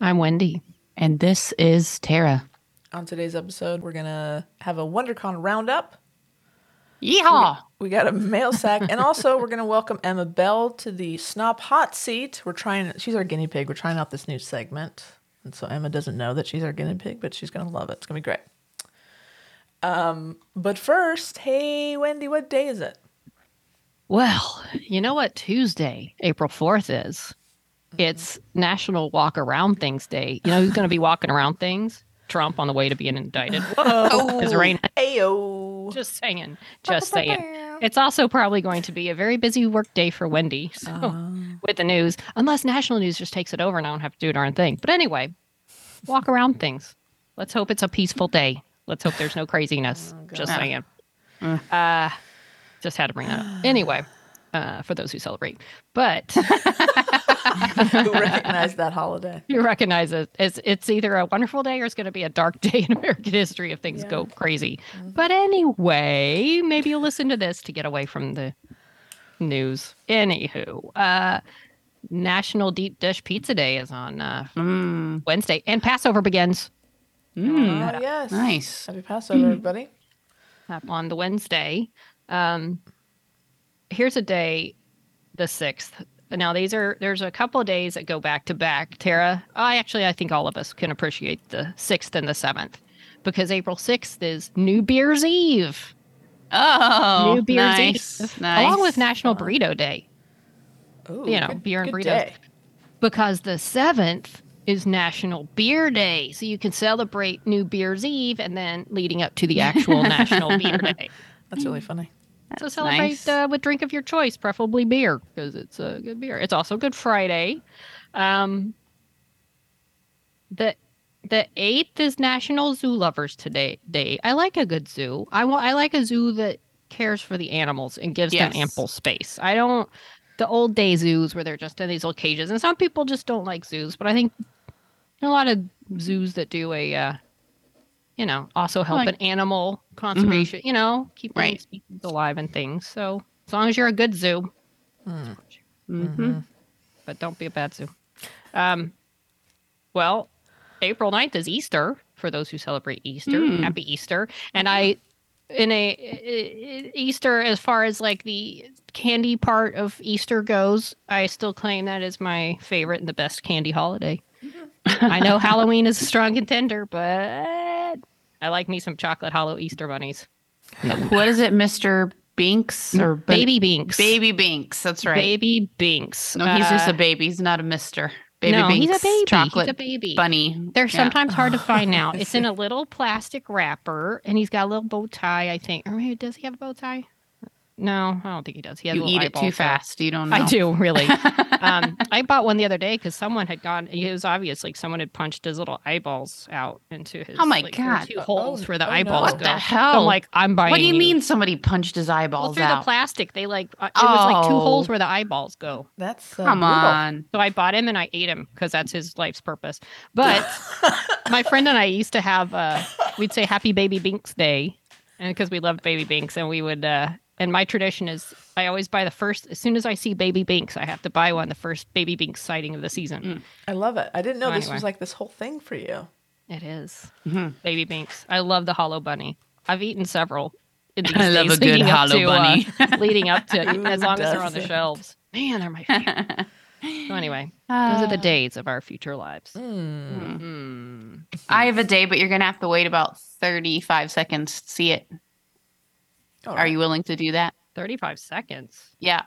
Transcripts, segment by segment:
I'm Wendy. And this is Tara. On today's episode, we're gonna have a WonderCon roundup. Yeehaw! We got a mail sack, and also we're gonna welcome Emma Bell to the Snop Hot Seat. We're trying; she's our guinea pig. We're trying out this new segment, and so Emma doesn't know that she's our guinea pig, but she's gonna love it. It's gonna be great. Um, but first, hey Wendy, what day is it? Well, you know what Tuesday, April 4th is? It's National Walk Around Things Day. You know who's going to be walking around things? Trump on the way to being indicted. Whoa, is raining. Ayo. Just saying. Just saying. It's also probably going to be a very busy work day for Wendy. So with the news, unless national news just takes it over and I don't have to do a darn thing. But anyway, walk around things. Let's hope it's a peaceful day. Let's hope there's no craziness. just saying. Uh, just had to bring that up. Anyway, uh, for those who celebrate. But Who recognize that holiday? you recognize it. It's, it's either a wonderful day or it's going to be a dark day in American history if things Yeah. go crazy. But anyway, maybe you'll listen to this to get away from the news. Anywho, uh, National Deep Dish Pizza Day is on uh, Mm, Wednesday, and Passover begins mm, Oh yes, nice. Happy Passover, everybody. up on the Wednesday. Um, here's a day, the sixth. Now these are there's a couple of days that go back to back. Tara, I actually I think all of us can appreciate the sixth and the seventh because April sixth is New Beer's Eve. Oh, New Beer's nice. Eve, nice. along with National Burrito Day. Ooh, You know, good- beer and good burritos. day. because the seventh is National Beer Day. So you can celebrate New Beer's Eve and then leading up to the actual National Beer Day. That's really funny. So celebrate nice. uh, with drink of your choice, preferably beer, because it's a good beer. It's also Good Friday. Um, the the eighth is National Zoo Lovers Today Day. I like a good zoo. I want. I like a zoo that cares for the animals and gives Yes. them ample space. I don't the old day zoos where they're just in these little cages, and some people just don't like zoos. But I think a lot of zoos that do a, uh, you know, also help Like- an animal conservation. You know, keep Right. right. species alive and things. So as long as you're a good zoo, Mhm. but don't be a bad zoo. Um, well, April 9th is Easter for those who celebrate Easter. Mm. Happy Easter. And I, in a Easter, as far as like the candy part of Easter goes, I still claim that is my favorite and the best candy holiday. I know Halloween is a strong contender, but I like me some chocolate hollow Easter bunnies. What is it, Mr. Binks or Bin- Baby Binks. Baby Binks? That's right. Baby Binks. No, he's just Uh, a baby. He's not a Mister. Baby no, Binks. he's a baby. Chocolate He's a baby. bunny. They're Yeah. sometimes hard to find now. It's in a little plastic wrapper, and he's got a little bow tie, I think. Or maybe does he have a bow tie? No, I don't think he does. He has You eat it too eyeballs, fast. You don't know. I do really. um, I bought one the other day because someone had gone. It was obvious like someone had punched his little eyeballs out into his. Oh my like, God. Two holes Oh, where the oh no. eyeballs What go. the So hell? I'm like, I'm buying. What do you you. mean somebody punched his Well, eyeballs through out? the plastic, they like uh, it was like two holes where the eyeballs go. That's uh, Come brutal. on. So I bought him and I ate him because that's his life's purpose. But my friend and I used to have uh we'd say Happy Baby Binks Day, and because we loved Baby Binks, and we would uh and my tradition is I always buy the first as soon as I see Baby Binks, I have to buy one the first Baby Binks sighting of the season. Mm. I love it. I didn't know So this anyway. was like this whole thing for you. It is Mhm. Baby Binks. I love the Hollow Bunny. I've eaten several. In these I love days a good leading up Hollow to, Bunny. uh, leading up to as long as they're on the shelves. Man, they're my favorite. so anyway, those are the days of our future lives. Mm. Mm. I have a day, but you're gonna have to wait about 35 seconds to see it. All Are right. you willing to do that? 35 seconds. Yeah.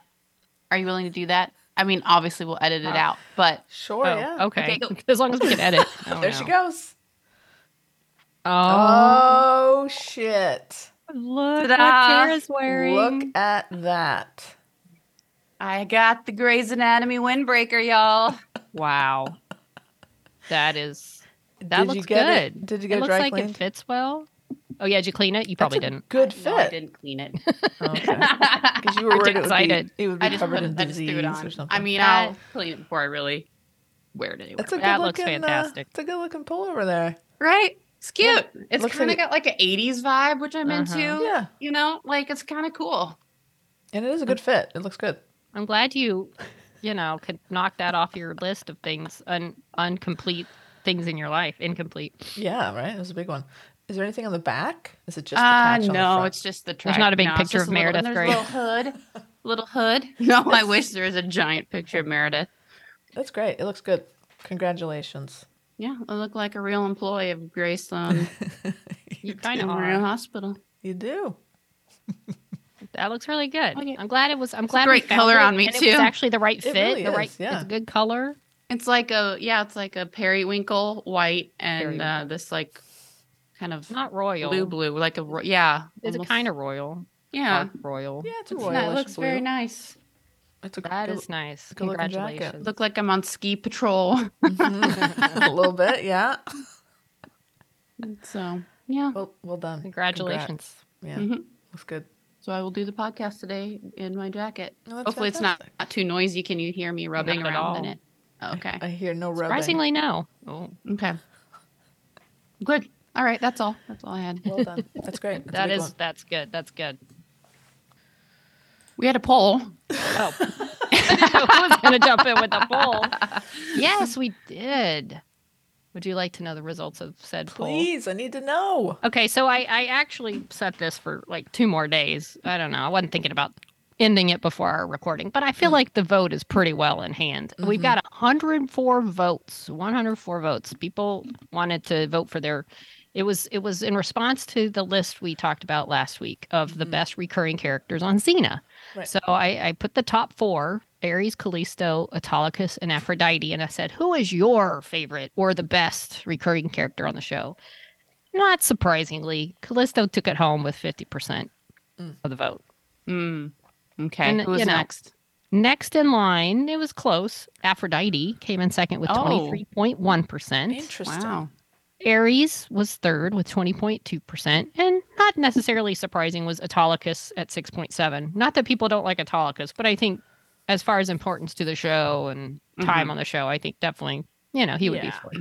Are you willing to do that? I mean, obviously we'll edit it Oh. out, but Sure. Oh, yeah. okay. Okay. As long as we can edit. Oh, There no. she goes. Oh, Oh, shit. look Ta-da. what Tara's wearing. Look at that. I got the Grey's Anatomy windbreaker, y'all. Wow. That is that Did looks you get good. It? Did you it get it looks dry like cleaned? it fits well. Oh yeah, did you clean it? You That's probably a didn't. Good No, I fit. didn't clean it. Okay. Because you were We're worried it would, be, excited. it would be I just covered put in it, I just disease threw it or on. something. I mean, I'll clean it before I really wear it anywhere. That's a good That looks fantastic. Uh, it's a good looking pull over there. right? It's cute. It's kind of like got like an '80s vibe, which I'm Uh-huh. into. Yeah, You know, like it's kind of cool. and it is a good fit. It looks good. I'm glad you, you know, could knock that off your list of things, un uncomplete things in your life, incomplete. Yeah, right. It was a big one. Is there anything on the back? Is it just the Uh, patch on the no, front? it's just the. Track. There's not a big no, picture of a little- Meredith and Grey. There's a little hood. Little hood. No, I wish there was a giant picture of Meredith. That's great. It looks good. Congratulations. Yeah, I look like a real employee of Grey Sloan You kind of Memorial are. Hospital. You do. That looks really good. Okay. I'm glad it was. I'm It's a glad great color it, on me, and It too. was actually the right It fit. really the right. is, yeah. It's a good color. It's like a yeah, it's like a periwinkle white and Periwinkle. uh, this like kind of Not royal. blue blue, like a ro- yeah. it's it almost- kind of royal? yeah? Royal. Yeah, it's a It's royalish it looks blue. very nice. It's a That good, is nice. good. Congratulations. Look like I'm on ski patrol. A little bit. Yeah. so yeah, Well, well done. Congratulations. Congrats. Yeah, Mhm. looks good. so I will do the podcast today in my jacket. Oh, that's Hopefully, it's not, not too noisy. Can you hear me rubbing Not at around in all. it? Okay. I hear no rubbing. Surprisingly, no. Oh, Okay. Good. All right. That's all. That's all I had. Well done. That's great. That's a that big is one. that's good. That's good. We had a poll. Oh, I who was going to jump in with the poll. Yes, we did. Would you like to know the results of said poll? Please, I need to know. Okay, so I, I actually set this for like two more days. I don't know. I wasn't thinking about ending it before our recording, but I feel Mm. like the vote is pretty well in hand. We've Mhm. got 104 votes. 104 votes. People wanted to vote for their. It was it was in response to the list we talked about last week of the Mhm. best recurring characters on Xena. Right. So I, I put the top four: Ares, Callisto, Autolycus, and Aphrodite, and I said, "Who is your favorite or the best recurring character on the show?" Not surprisingly, Callisto took it home with 50% Mm. of the vote. Mm. Okay. And, Who's you know, next? Next in line, it was close. Aphrodite came in second with Oh. 23.1%. Interesting. Wow. Ares was third with 20.2%. And not necessarily surprising was Autolycus at 6.7. Not that people don't like Autolycus, but I think as far as importance to the show and time on the show, I think definitely, you know, he would be fourth.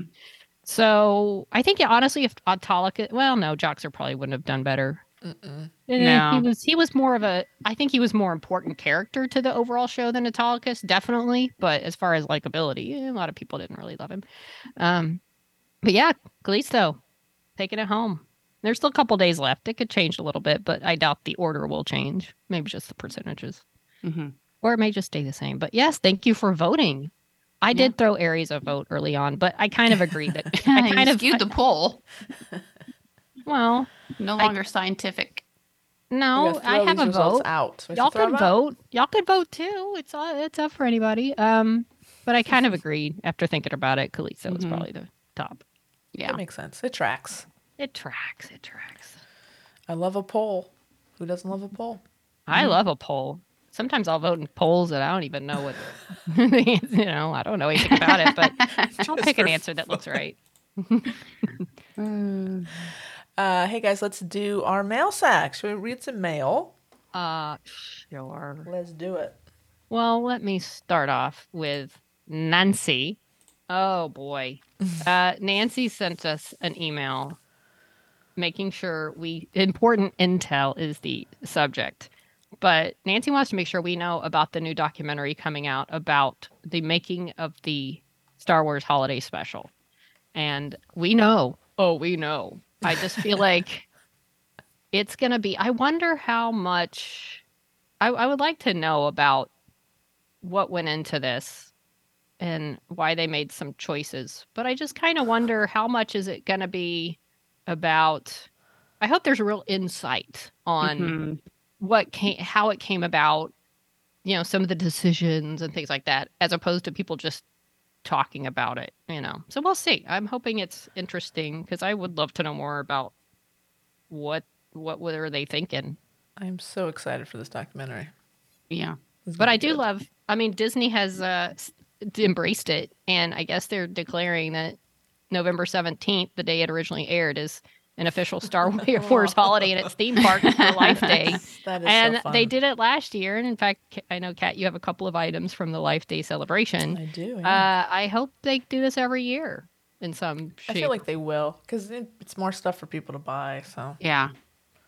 So I think, yeah, honestly, if Autolycus, well, no, Joxer probably wouldn't have done better. Mm-mm. Eh, No. he was he was more of a I think he was more important character to the overall show than Autolycus, definitely. But as far as likability, eh, a lot of people didn't really love him. Um, but yeah, Callisto taking it home. There's still a couple days left. It could change a little bit, but I doubt the order will change. Maybe just the percentages, hmm or it may just stay the same. But yes, thank you for voting. I did throw Ares a vote early on, but I kind of agreed that I I kind of skewed the poll. well, No I- longer scientific. No, I have a vote. Out. We y'all throw could them out? vote. Y'all could vote too. It's all, it's up for anybody. Um, but I kind of agreed after thinking about it. Callisto was Mhm. probably the top. Yeah. That makes sense. It tracks. It tracks. It tracks. I love a poll. Who doesn't love a poll? I love a poll. Sometimes I'll vote in polls that I don't even know what. the ans- you know, I don't know anything about it, but I'll pick an answer that looks right. Mm. Uh, hey guys, let's do our mail sack. Should we read some mail? Uh, sure. Let's do it. Well, let me start off with Nancy. Oh boy. Uh, Nancy sent us an email making sure we important intel is the subject. But Nancy wants to make sure we know about the new documentary coming out about the making of the Star Wars holiday special. And we know. Oh, we know. I just feel like it's going to be I wonder how much I, I would like to know about what went into this and why they made some choices. But I just kind of wonder how much is it going to be about I hope there's a real insight on Mhm. what came how it came about, you know, some of the decisions and things like that as opposed to people just talking about it, you know. So we'll see. I'm hoping it's interesting cuz I would love to know more about what what were they thinking. I'm so excited for this documentary. Yeah. But I do good. love. I mean, Disney has uh, s- embraced it, and I guess they're declaring that November 17th, the day it originally aired, is an official Star Wars holiday and its theme park for Life Day. That is And so they did it last year. And in fact, I know, Kat, you have a couple of items from the Life Day celebration. I do. yeah. Uh, I hope they do this every year in some shape. I feel like they will because it, it's more stuff for people to buy. So Yeah.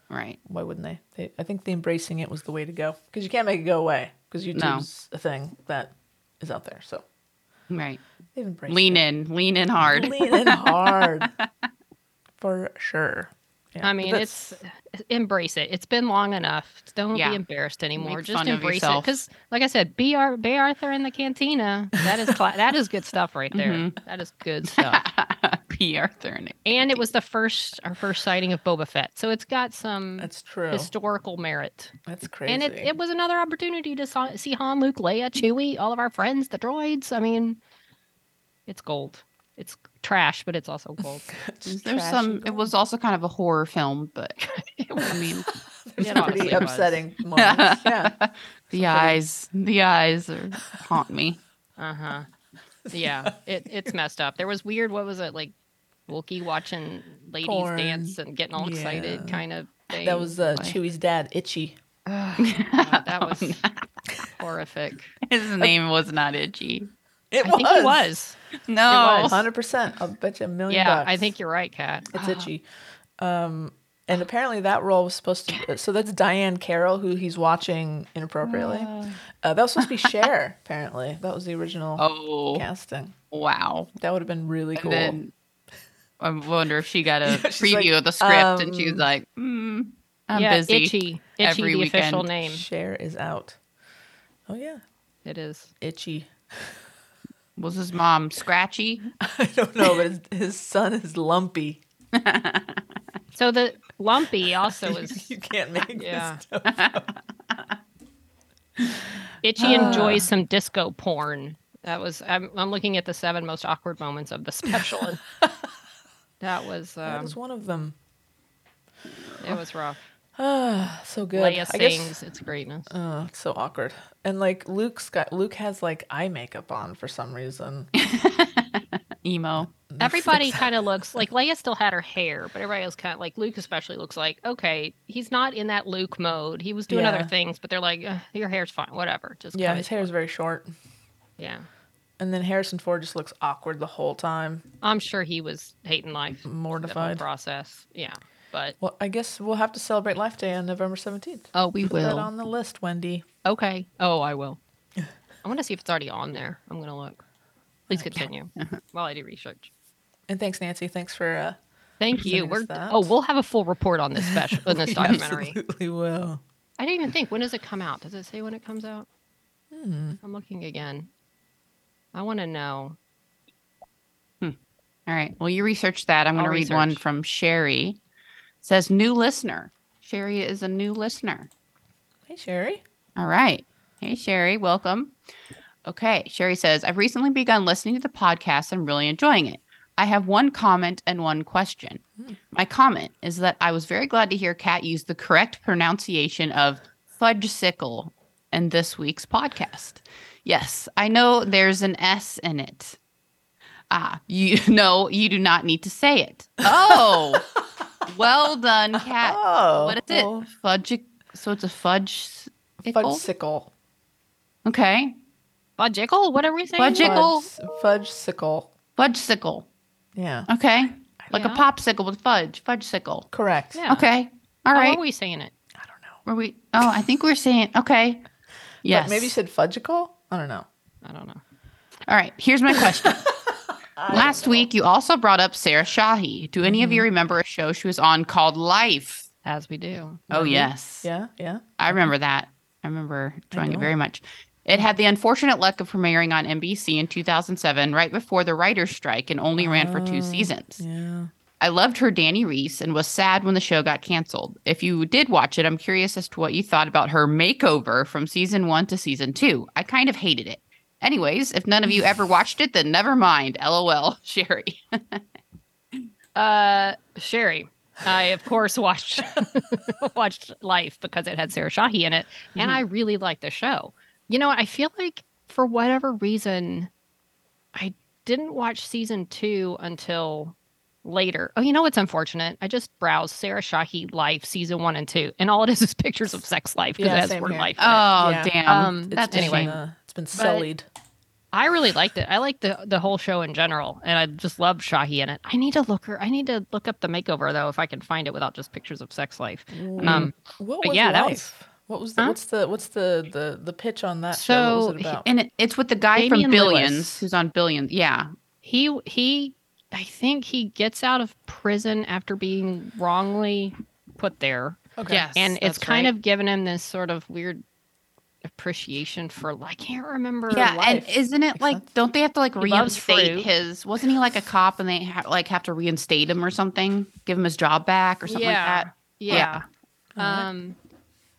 Right. why wouldn't they? they I think the embracing it was the way to go because you can't make it go away because YouTube's a thing that is out there. So Right. Lean it. in. Lean in hard. lean in hard for sure. Yeah, I mean, it's embrace it. It's been long enough. Don't Yeah. be embarrassed anymore. Make Just embrace it. Because, like I said, B. Ar- Bea Arthur in the cantina. That is cla- that is good stuff right there. Mhm. That is good stuff. Bea Arthur in it. and it was the first our first sighting of Boba Fett, so it's got some that's true. historical merit. That's crazy. And it, it was another opportunity to saw, see Han, Luke, Leia, Chewie, all of our friends, the droids. I mean, it's gold. It's trash, but it's also gold. It's There's some. and It was also kind of a horror film, but I mean, There's It some honestly pretty was. upsetting moments. Yeah. the eyes, the eyes are, haunt me. Uh huh. Yeah, it it's messed up. There was weird. What was it like? Wookie watching ladies Porn. dance and getting all excited, Yeah. kind of thing. That was uh, boy. Chewie's dad, Itchy. Ugh, God, that was horrific. His name was not itchy. It I think he was. No. Hundred percent. I'll bet you a million Yeah, bucks. I think you're right, Kat. it's itchy. Um, and apparently that role was supposed to. So that's Diahann Carroll, who he's watching inappropriately. Uh, that was supposed to be Cher. Apparently, that was the original Oh, casting. wow. That would have been really cool. And then I wonder if she got a preview like, of the script and she was um, like, mm, I'm yeah, busy. itchy, itchy, every the official name. Cher is out. Oh yeah, It is. Itchy. Was his mom scratchy? I don't know, but his, his son is Lumpy. So the lumpy also is you can't make Yeah. this stuff. itchy. Ah. enjoys some disco porn. That was. I'm, I'm looking at the seven most awkward moments of the special. that was. that Um, was one of them. it was rough. Ah, so good. Leia I guess- sings. It's greatness. Oh, it's so awkward. And like Luke's got Luke has like eye makeup on for some reason. Emo. Everybody kind of looks like Leia still had her hair, but everybody else kind of like Luke, especially looks like okay, he's not in that Luke mode. He was doing Yeah. other things, but they're like, "Ugh, your hair's fine, whatever. Just Yeah, cut his it hair is very short. Yeah, And then Harrison Ford just looks awkward the whole time, I'm sure he was hating life. whole mortified. process. Yeah, but Well, I guess we'll have to celebrate Life Day on November 17th. oh, we will. Put that on the list, Wendy. Okay. Oh, I will. I want to see if it's already on there. I'm gonna look. Please continue while I do research. And thanks, Nancy. Thanks for uh Thank you. We're that. oh, we'll have a full report on this special in this documentary. Absolutely will. I didn't even think when does it come out? Does it say when it comes out? Hmm. I'm looking again. I want to know. All right. Well, you researched that. I'm going to read one from Sherry. Says new listener. Sherry is a new listener. Hey, Sherry. All right. Hey, Sherry. Welcome. Okay. Sherry says, I've recently begun listening to the podcast and really enjoying it. I have one comment and one question. Hmm. My comment is that I was very glad to hear Kat use the correct pronunciation of fudge sickle in this week's podcast. Yes, I know there's an S in it. Ah, you know you do not need to say it. Oh, well done, Kat. Oh, what is it? Fudge. So it's a fudge. Fudge sickle. Okay. Fudgicle? What are we saying? Fudge- Jickle. Fudge sickle. Fudge sickle. Yeah. Okay. Like Yeah. a popsicle with fudge. Fudge sickle. Correct. Yeah. Okay. All How right. are we saying it? I don't know. Were we? Oh, I think we're saying okay. Yes. But maybe you said fudgicle? I don't know. I don't know. All right. Here's my question. Last week, you also brought up Sarah Shahi. Do any of mm-hmm. you remember a show she was on called Life? As we do. Oh Wendy? yes. Yeah, yeah. I remember that. I remember enjoying it very much. It had the unfortunate luck of premiering on NBC in 2007, right before the writer's strike, and only ran for two oh, seasons. Yeah. I loved her Dani Reese and was sad when the show got canceled. If you did watch it, I'm curious as to what you thought about her makeover from season one to season two. I kind of hated it. Anyways, if none of you ever watched it, then never mind. LOL, Sherry. Uh, Sherry. I of course watched watched Life because it had Sarah Shahi in it, and Mhm. I really liked the show. You know, I feel like for whatever reason, I didn't watch season two until later. Oh, you know what's unfortunate? I just browsed Sarah Shahi life season one and two, and all it is is pictures of sex life because Yeah, it has same word here. life. Oh Yeah. damn. Um, It's That's been, anyway. uh, it's been sullied. I really liked it. I liked the the whole show in general, and I just loved Shahi in it. I need to look her. I need to look up the makeover though, if I can find it without just pictures of sex life. Um, What but was yeah, that was- What was the Huh? what's the what's the the the pitch on that show? What So, was it about? and it, it's with the guy Damian from Billions, Lewis. who's on Billions. Yeah. he he, I think he gets out of prison after being wrongly put there. okay. Yes. and it's kind right. of given him this sort of weird appreciation for like, I can't remember. Yeah, and isn't it like sense. don't they have to like He reinstate his? Wasn't he like a cop and they ha- like have to reinstate him or something? Give him his job back or something like that? Yeah. Alright. Um,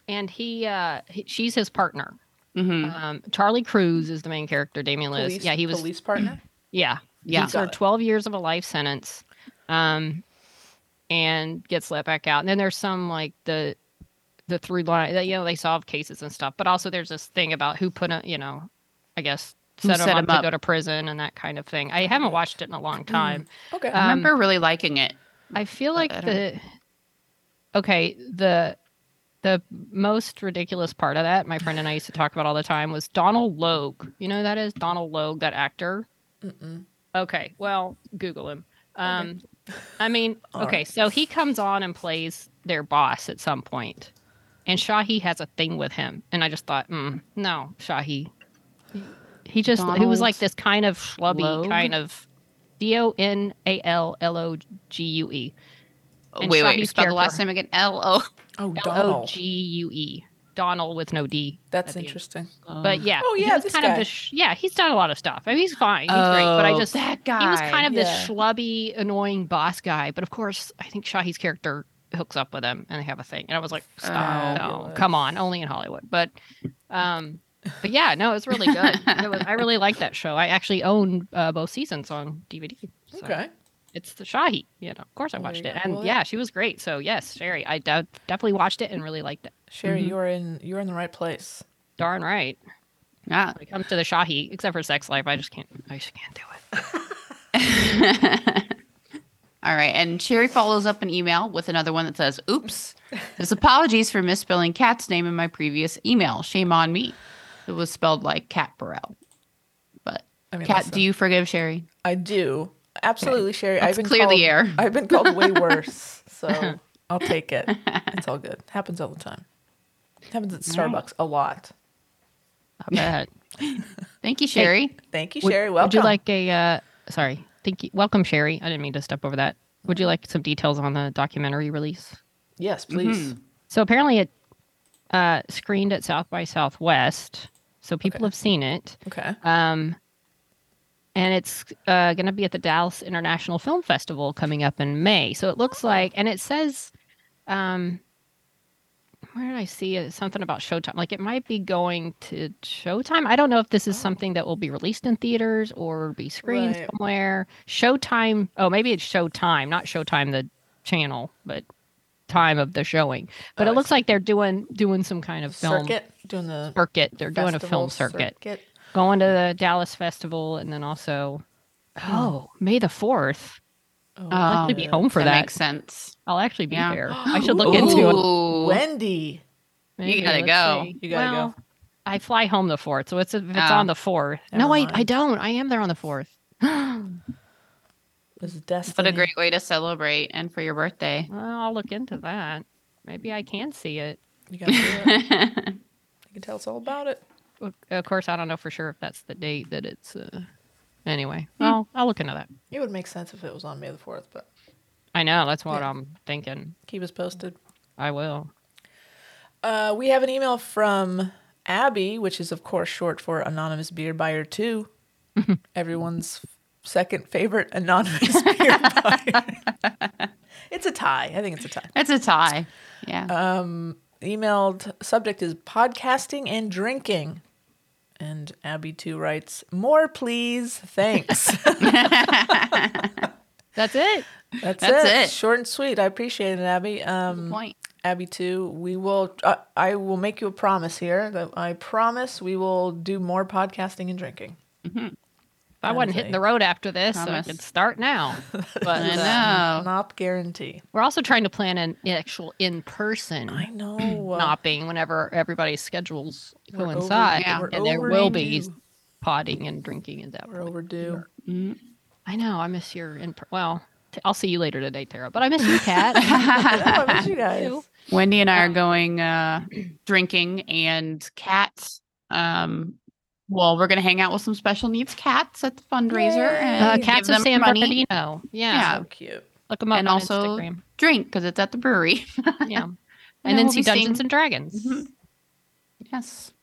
and he, uh, he, she's his partner. hmm Um, Charlie Cruz is the main character. Damian Lewis. police, yeah, he was. police partner. Yeah, Yeah. He served 12 years of a life sentence, um, and gets let back out. And then there's some like the the through line that you know they solve cases and stuff, but also there's this thing about who put a you know, I guess Who set him set up to go to prison and that kind of thing. I haven't watched it in a long time. Okay. I Um, remember really liking it. I feel like I the okay the the most ridiculous part of that my friend and I used to talk about all the time was Donald Logue. You know who that is Donald Logue, that actor. Mm-mm. Okay, well, Google him. Um, I mean, All okay, right. so he comes on and plays their boss at some point, and Shahi has a thing with him, and I just thought, mm, no, Shahi. He just he was like this kind of schlubby, Logue? kind of D O N A L L O G U E. and Wait, wait. Shahi's Spell the last character- name again. L O. oh, L O Donald. G U E. Donald with no D. That's at the end. interesting. But yeah, Oh, he yeah, was this kind guy. of this. sh- Yeah, he's done a lot of stuff. I mean, he's fine. He's great. But I Oh, just that guy. he was kind of this Yeah. schlubby, annoying boss guy. But of course, I think Shahi's character hooks up with him, and they have a thing. And I was like, stop, no, come on, only in Hollywood. But, um, but yeah, no, it was really good. it was, I really like that show. I actually own uh, both seasons on DVD. So Okay. It's the Shahi. You know, of course I watched it, go. and Well, yeah, she was great. So yes, Sherry, I de- definitely watched it and really liked it. Sherry, Mhm. you're in you're in the right place. Darn right. Yeah. When it comes to the Shahi, except for sex life, I just can't. I just can't do it. All right. And Sherry follows up an email with another one that says, Oops. There's apologies for misspelling Kat's name in my previous email. Shame on me. It was spelled like Cat Burrell. But I mean, Kat, listen, do you forgive Sherry? I do absolutely, Sherry. Let's I've been clear called, the air. I've been called way worse, so I'll take it. It's all good. Happens all the time. Happens at Starbucks a lot. I bet. Thank you, Sherry. Thank you, Would- Sherry. Welcome. Would you like a? Uh, sorry. Thank you. Welcome, Sherry. I didn't mean to step over that. Would you like some details on the documentary release? Yes, please. Mhm. So apparently it uh, screened at South by Southwest, so people Okay. have seen it. Okay. Um, and it's uh, going to be at the Dallas International Film Festival coming up in May. So it looks like, and it says, um, where did I see it? Something about Showtime. Like it might be going to Showtime. I don't know if this is something that will be released in theaters or be screened Right. somewhere. Showtime. Oh, maybe it's Showtime, not Showtime the channel, but time of the showing. But Oh, it looks like they're doing doing some kind of film Circuit doing the circuit. They're doing a film circuit going to the Dallas Festival and then also oh, oh May the fourth. Oh, I'll actually be home for that. That. Makes sense. I'll actually be Yeah. there. I should look into it. Ooh. Wendy. Maybe, gotta let's go. see. You gotta go. I fly home the fourth, so it's if it's Oh. on the fourth. No, wait, I mind. don't. I am there on the fourth. This is destiny. What a great way to celebrate and for your birthday. Well, I'll look into that. Maybe I can see it. You gotta do it. You can tell us all about it. Of- Of course, I don't know for sure if that's the date that it's. Uh... Anyway, Hmm. well, I'll look into that. It would make sense if it was on May the fourth, but I know that's what Yeah. I'm thinking. keep us posted. I will. Uh, we have an email from Abby, which is of course short for Anonymous Beer Buyer Two. Everyone's second favorite anonymous beer buyer. it's a tie. I think it's a tie. It's a tie. Yeah. Um, emailed subject is podcasting and drinking. And Abby two writes, More please, thanks. That's it. That's, That's it. it. Short and sweet. I appreciate it, Abby. Um, Point. Abby too. We will. Uh, I will make you a promise here that I promise we will do more podcasting and drinking. I wasn't hitting the road after this, so I could start now. But I know. Not guarantee. we're also trying to plan an actual in-person I know. knopping whenever everybody's schedules we're over- coincide, Yeah. we're and there will be overdue. potting and drinking at that We're point. overdue. Mhm. I know. I miss your in. Well, t- I'll see you later today, Tara. But I miss you, Kat. Oh, I miss you guys. Wendy and I are going uh drinking and cats. Um well, we're gonna hang out with some special needs cats at the fundraiser and uh, Cats of San money, Bernardino. Yeah. So cute. Look them up And on also- Instagram. drink because it's at the brewery. Yeah. And and then we'll see Dungeons seeing- and Dragons. Mhm. Yes.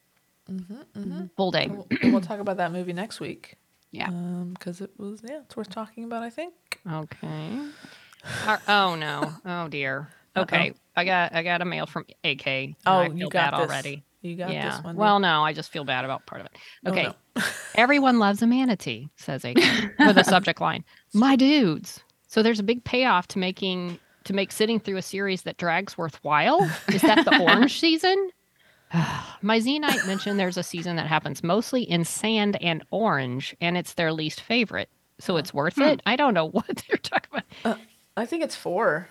Mm-hmm, mm-hmm. Full day. We'll, we'll talk about that movie next week. Yeah. Um, because it was yeah, it's worth talking about. I think. Okay. Ar- oh no. Oh dear. Okay. I got I got a mail from AK. Oh, I you got bad this. already. You got yeah. this one. well, no, I just feel bad about part of it. Oh, Okay. no. Everyone loves a manatee, says AK with a subject line. My dudes. So there's a big payoff to making to make sitting through a series that drags worthwhile. Is that the orange season? My Xenite mentioned there's a season that happens mostly in sand and orange, and it's their least favorite. So it's worth Hmm. it. I don't know what they're talking about. I think it's four.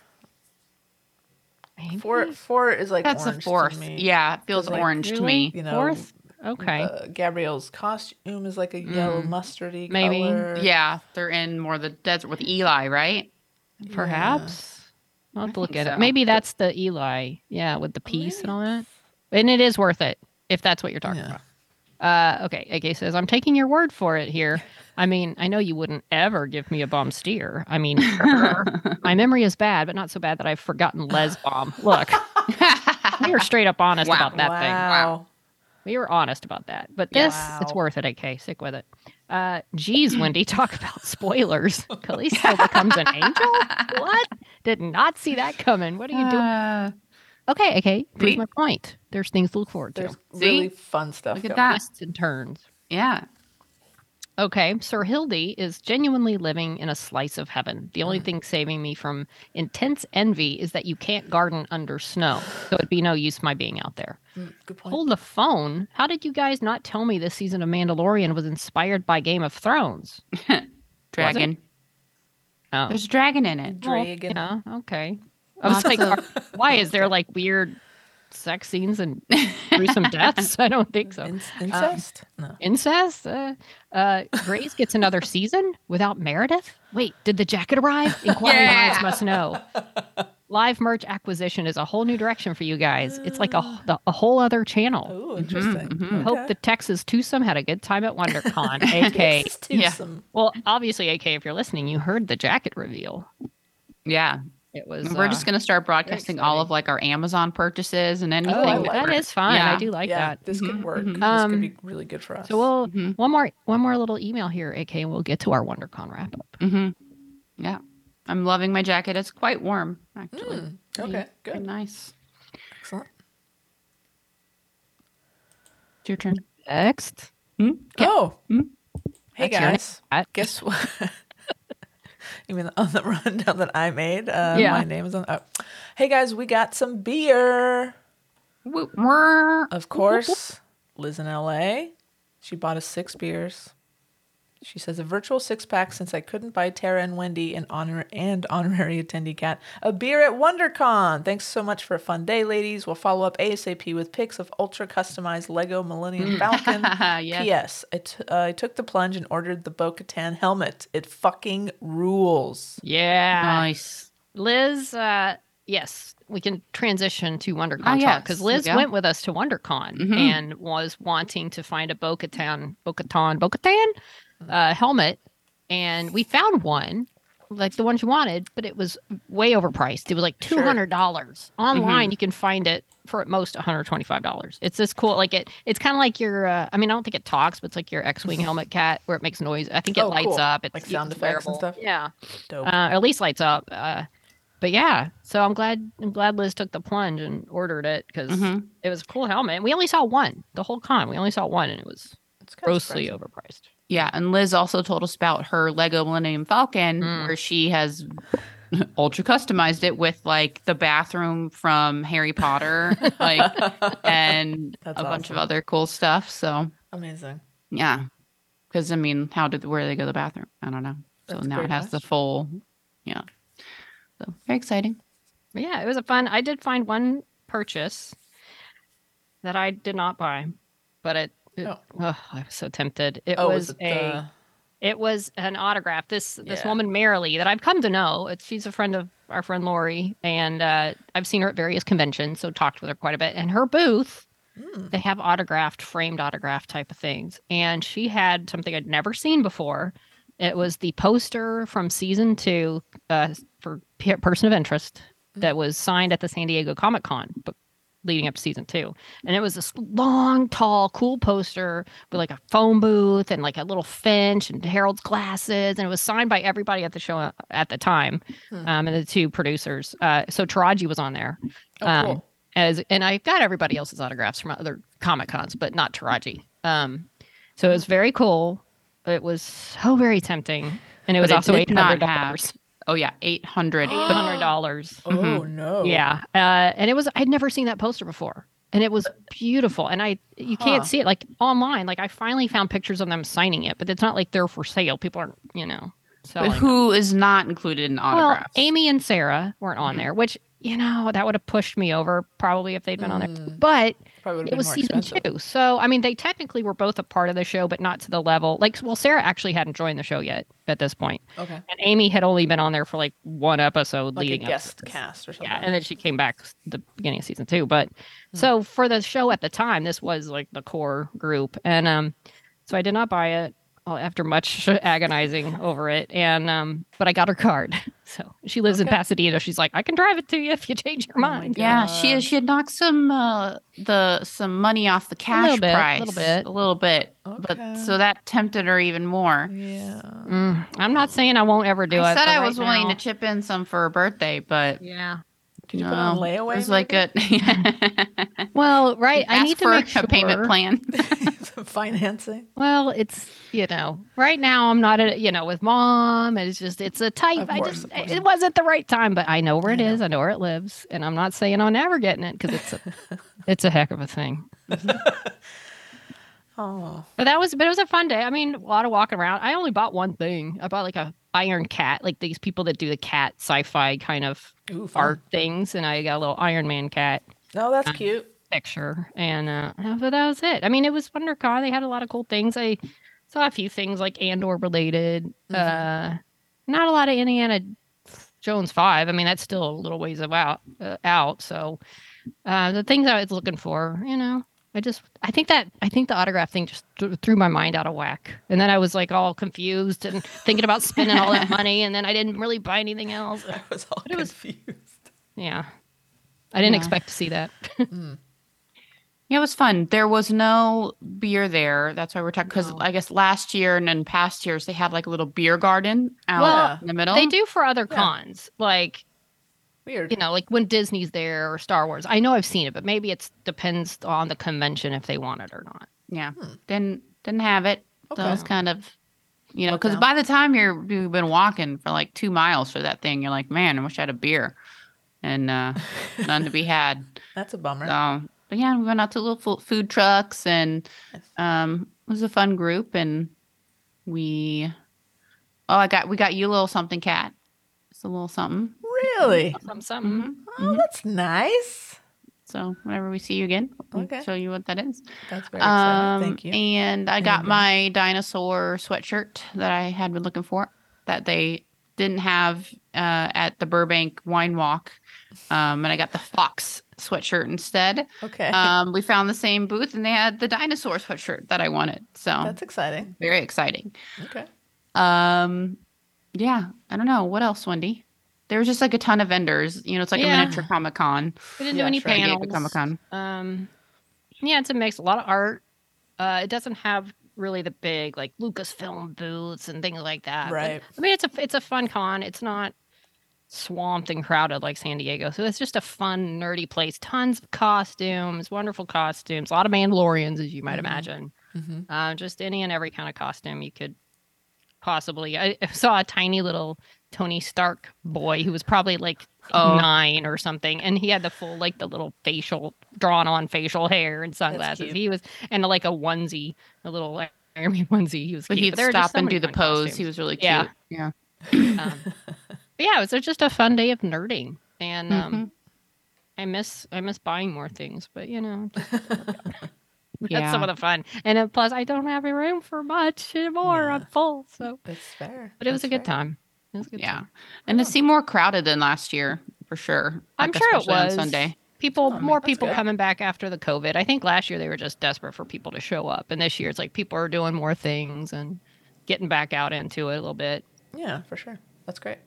Maybe? Four. Four is like That's the orange to fourth. me. Yeah, it feels like, orange to me. You know, Fourth? Okay. uh, Gabrielle's costume is like a yellow Mm. mustardy Maybe. color. Yeah, they're in more the desert with Eli, right? Perhaps. I'll have to look at so. it. Maybe that's the Eli. Yeah, with the piece and all that. And it is worth it if that's what you're talking Yeah. about. Uh, okay, AK says, I'm taking your word for it here. I mean, I know you wouldn't ever give me a bomb steer. I mean, my memory is bad, but not so bad that I've forgotten Les bomb. Look, we were straight up honest Wow. about that thing. wow. We were honest about that. But this, it's worth it, AK. Stick with it. Uh, geez, Wendy, talk about spoilers. Callisto becomes an angel? What? Did not see that coming. What are you doing? Uh, Okay, okay. Here's See? my point. There's things to look forward to. There's See? really fun stuff. Look at going. that. Twists and turns. yeah. Okay, Sir Hildy is genuinely living in a slice of heaven. The only thing saving me from intense envy is that you can't garden under snow. So it'd be no use my being out there. Mm, Good point. Hold the phone. How did you guys not tell me this season of Mandalorian was inspired by Game of Thrones? Dragon. Oh, There's a dragon in it. well, Dragon. yeah, okay. I was like, of- why is there like weird sex scenes and gruesome deaths? I don't think so. In- incest? no. Incest? Uh, uh, Grey's gets another season without Meredith? Wait, did the jacket arrive? Inquiring Yeah. minds must know. Live merch acquisition is a whole new direction for you guys. It's like a, the- a whole other channel. Oh, interesting. mhm. Hope the Texas twosome had a good time at WonderCon. AK. Texas Yeah. twosome. Well, obviously, AK, if you're listening, you heard the jacket reveal. Yeah. It was. We're uh, just gonna start broadcasting all of like our Amazon purchases and anything. Oh, I like that we're- is fine. I do like yeah, that. this could Mhm, work. mhm. This Um, could be really good for us. So we'll Mhm. one more one more little email here, AK, and we'll get to our WonderCon wrap up. Mhm. Yeah. I'm loving my jacket. It's quite warm, actually. Mm, okay, pretty good. nice. Excellent. It's your turn. Next. Oh, Hmm? hey That's your guys. Guess what? You mean on the rundown that I made? Uh, Yeah. My name is on. Oh. Hey guys, we got some beer. Woo- Of course, Liz in LA. She bought us six beers. She says a virtual six pack since I couldn't buy Tara and Wendy an honor and honorary attendee Kat a beer at WonderCon. Thanks so much for a fun day, ladies. We'll follow up ASAP with pics of ultra customized Lego Millennium Falcon. yes. P.S. I, t- uh, I took the plunge and ordered the Bo Katan helmet. It fucking rules. Yeah. Nice. Liz, uh, yes, we can transition to WonderCon Oh, talk because there Liz you went with us to WonderCon Mhm. and was wanting to find a Bo-Katan, Bo-Katan, Bo-Katan uh, helmet, and we found one. Like the one she wanted, but it was way overpriced. It was like two Sure. hundred dollars online. You can find it for at most one hundred twenty-five dollars. It's this cool. Like it, it's kind of like your. Uh, I mean, I don't think it talks, but it's like your X-wing helmet Kat, where it makes noise. I think it Oh, lights cool. up. It's Like sound it's effects and stuff? Yeah, Dope. uh, at least lights up. Uh, but yeah, so I'm glad I'm glad Liz took the plunge and ordered it because Mhm. it was a cool helmet. And we only saw one the whole con. We only saw one, and it was it's grossly overpriced. Yeah, and Liz also told us about her Lego Millennium Falcon, Mm. where she has ultra customized it with like the bathroom from Harry Potter, like, and That's a bunch of other cool stuff. So Amazing. yeah, Because I mean, how did where do they go to the bathroom? I don't know. So That's now it has the full, yeah. So very exciting. But yeah, it was a fun. I did find one purchase that I did not buy, but it. It Oh. ugh, I was so tempted. It oh, was it a. the- It was an autograph. This this Yeah. woman Marilee that I've come to know. It's, she's a friend of our friend Lori, and uh, I've seen her at various conventions, so talked with her quite a bit. And her booth, Mm. they have autographed, framed autograph type of things. And she had something I'd never seen before. It was the poster from season two uh, for Pe- Person of Interest that was signed at the San Diego Comic Con, but leading up to season two. And it was this long, tall, cool poster with like a phone booth and like a little Finch and Harold's glasses. And it was signed by everybody at the show at the time hmm. um, and the two producers. Uh, so Taraji was on there. Oh, um, as, and I got everybody else's autographs from other Comic Cons, but not Taraji. Um, so it was very cool. It was so very tempting. And it was but also $800. Oh yeah, eight hundred. Dollars. Oh Mhm. no. Yeah, uh, and it was I'd never seen that poster before, and it was beautiful. And I you Huh. can't see it like online. Like I finally found pictures of them signing it, but it's not like they're for sale. People aren't you know But selling. them. who is not included in autographs? Well. Amy and Sarah weren't on Mhm. there, which you know that would have pushed me over probably if they'd been on there. Mm. But Probably would have it was season expensive. two, so I mean they technically were both a part of the show, but not to the level. Like, well, Sarah actually hadn't joined the show yet at this point, Okay. and Amy had only been on there for like one episode Like a leading up. guest cast or something. Yeah, and then she came back the beginning of season two. But Hmm. so for the show at the time, this was like the core group, and um, so I did not buy it after much agonizing over it, and um, but I got her card. So she lives in Pasadena. She's like, I can drive it to you if you change your Oh mind. yeah, she God. she had knocked some uh the some money off the cash little bit, price little bit. a little bit, Okay. but so that tempted her even more. Yeah. Mm, I'm not saying I won't ever do I it. I said but I right was willing now- to chip in some for her birthday, but Yeah. Did you put it on no, layaway? It was like a Well, right. I need to for make sure. a payment plan. Some financing. Well, it's you know, right now I'm not a you know with mom. It's just it's a type. Of I course, just of course. it wasn't the right time, but I know where I it is. know. I know where it lives, and I'm not saying I'm never getting it because it's a it's a heck of a thing. Oh. But that was but it was a fun day. I mean, a lot of walking around. I only bought one thing. I bought like a Iron Cat, like these people that do the cat sci-fi kind of Ooh, art things, and I got a little Iron Man cat. No, that's cute. picture and uh but that was it i mean it was wondercon they had a lot of cool things i saw a few things like andor related Mhm. uh not a lot of indiana jones 5 i mean that's still a little ways about uh, out so uh the things i was looking for you know i just i think that i think the autograph thing just th- threw my mind out of whack and then i was like all confused and thinking about spending all that money and then i didn't really buy anything else I was all But it was- confused. yeah i didn't Yeah. expect to see that Mm. Yeah, it was fun. There was no beer there. That's why we're talking because No. I guess last year and then past years they have like a little beer garden out Well, in the middle. they do for other Yeah. cons like Weird. you know, like when Disney's there or Star Wars. I know I've seen it, but maybe it depends on the convention if they want it or not. Yeah, Hmm. didn't didn't have it. So Okay. it's kind of, you know, because by the time you're you've been walking for like two miles for that thing, you're like, man, I wish I had a beer, and uh, none to be had. That's a bummer. So, but yeah, we went out to little food trucks, and um, it was a fun group, and we, oh, I got we got you a little something, Kat. It's a little something. Really? Some something. Mhm, Oh, mhm. that's nice. So whenever we see you again, we'll Okay. show you what that is. That's very exciting. Um, Thank you. And I got my dinosaur sweatshirt that I had been looking for that they didn't have uh, at the Burbank Wine Walk. Um, and I got the fox sweatshirt instead. Okay. Um, we found the same booth and they had the dinosaur sweatshirt that I wanted. So that's exciting. very exciting. Okay. Um, yeah, I don't know. What else, Wendy? There was just like a ton of vendors. You know, it's like Yeah. a miniature Comic Con. We didn't Yeah, do any sure. San panels. Comic Con. Um, yeah, it's a mix. A lot of art. Uh, it doesn't have really the big like Lucasfilm booths and things like that. but, Right. I mean, it's a it's a fun con. It's not swamped and crowded like San Diego. So it's just a fun, nerdy place. Tons of costumes, wonderful costumes, a lot of Mandalorians, as you might Mhm. imagine. hmm Uh, just any and every kind of costume you could possibly. I I saw a tiny little Tony Stark boy who was probably like Oh. nine or something, and he had the full like the little facial drawn on facial hair and sunglasses. He was and like a onesie, a little Iron Man onesie. He was But cute. he'd there stop so and do the pose. costumes. He was really cute. Yeah. Yeah. um, yeah, it was just a fun day of nerding, and um, Mhm. I miss I miss buying more things, but you know, just- that's some of the fun. And then plus, I don't have room for much anymore. I'm full, so That's fair. but it was a That's good fair. time. It was good Yeah. time. And to see more crowded than last year, for sure. I'm Like, sure it especially on was. Sunday. People, Oh, more people good. coming back after the COVID. I think last year they were just desperate for people to show up, and this year it's like people are doing more things and getting back out into it a little bit. Yeah, for sure. That's great.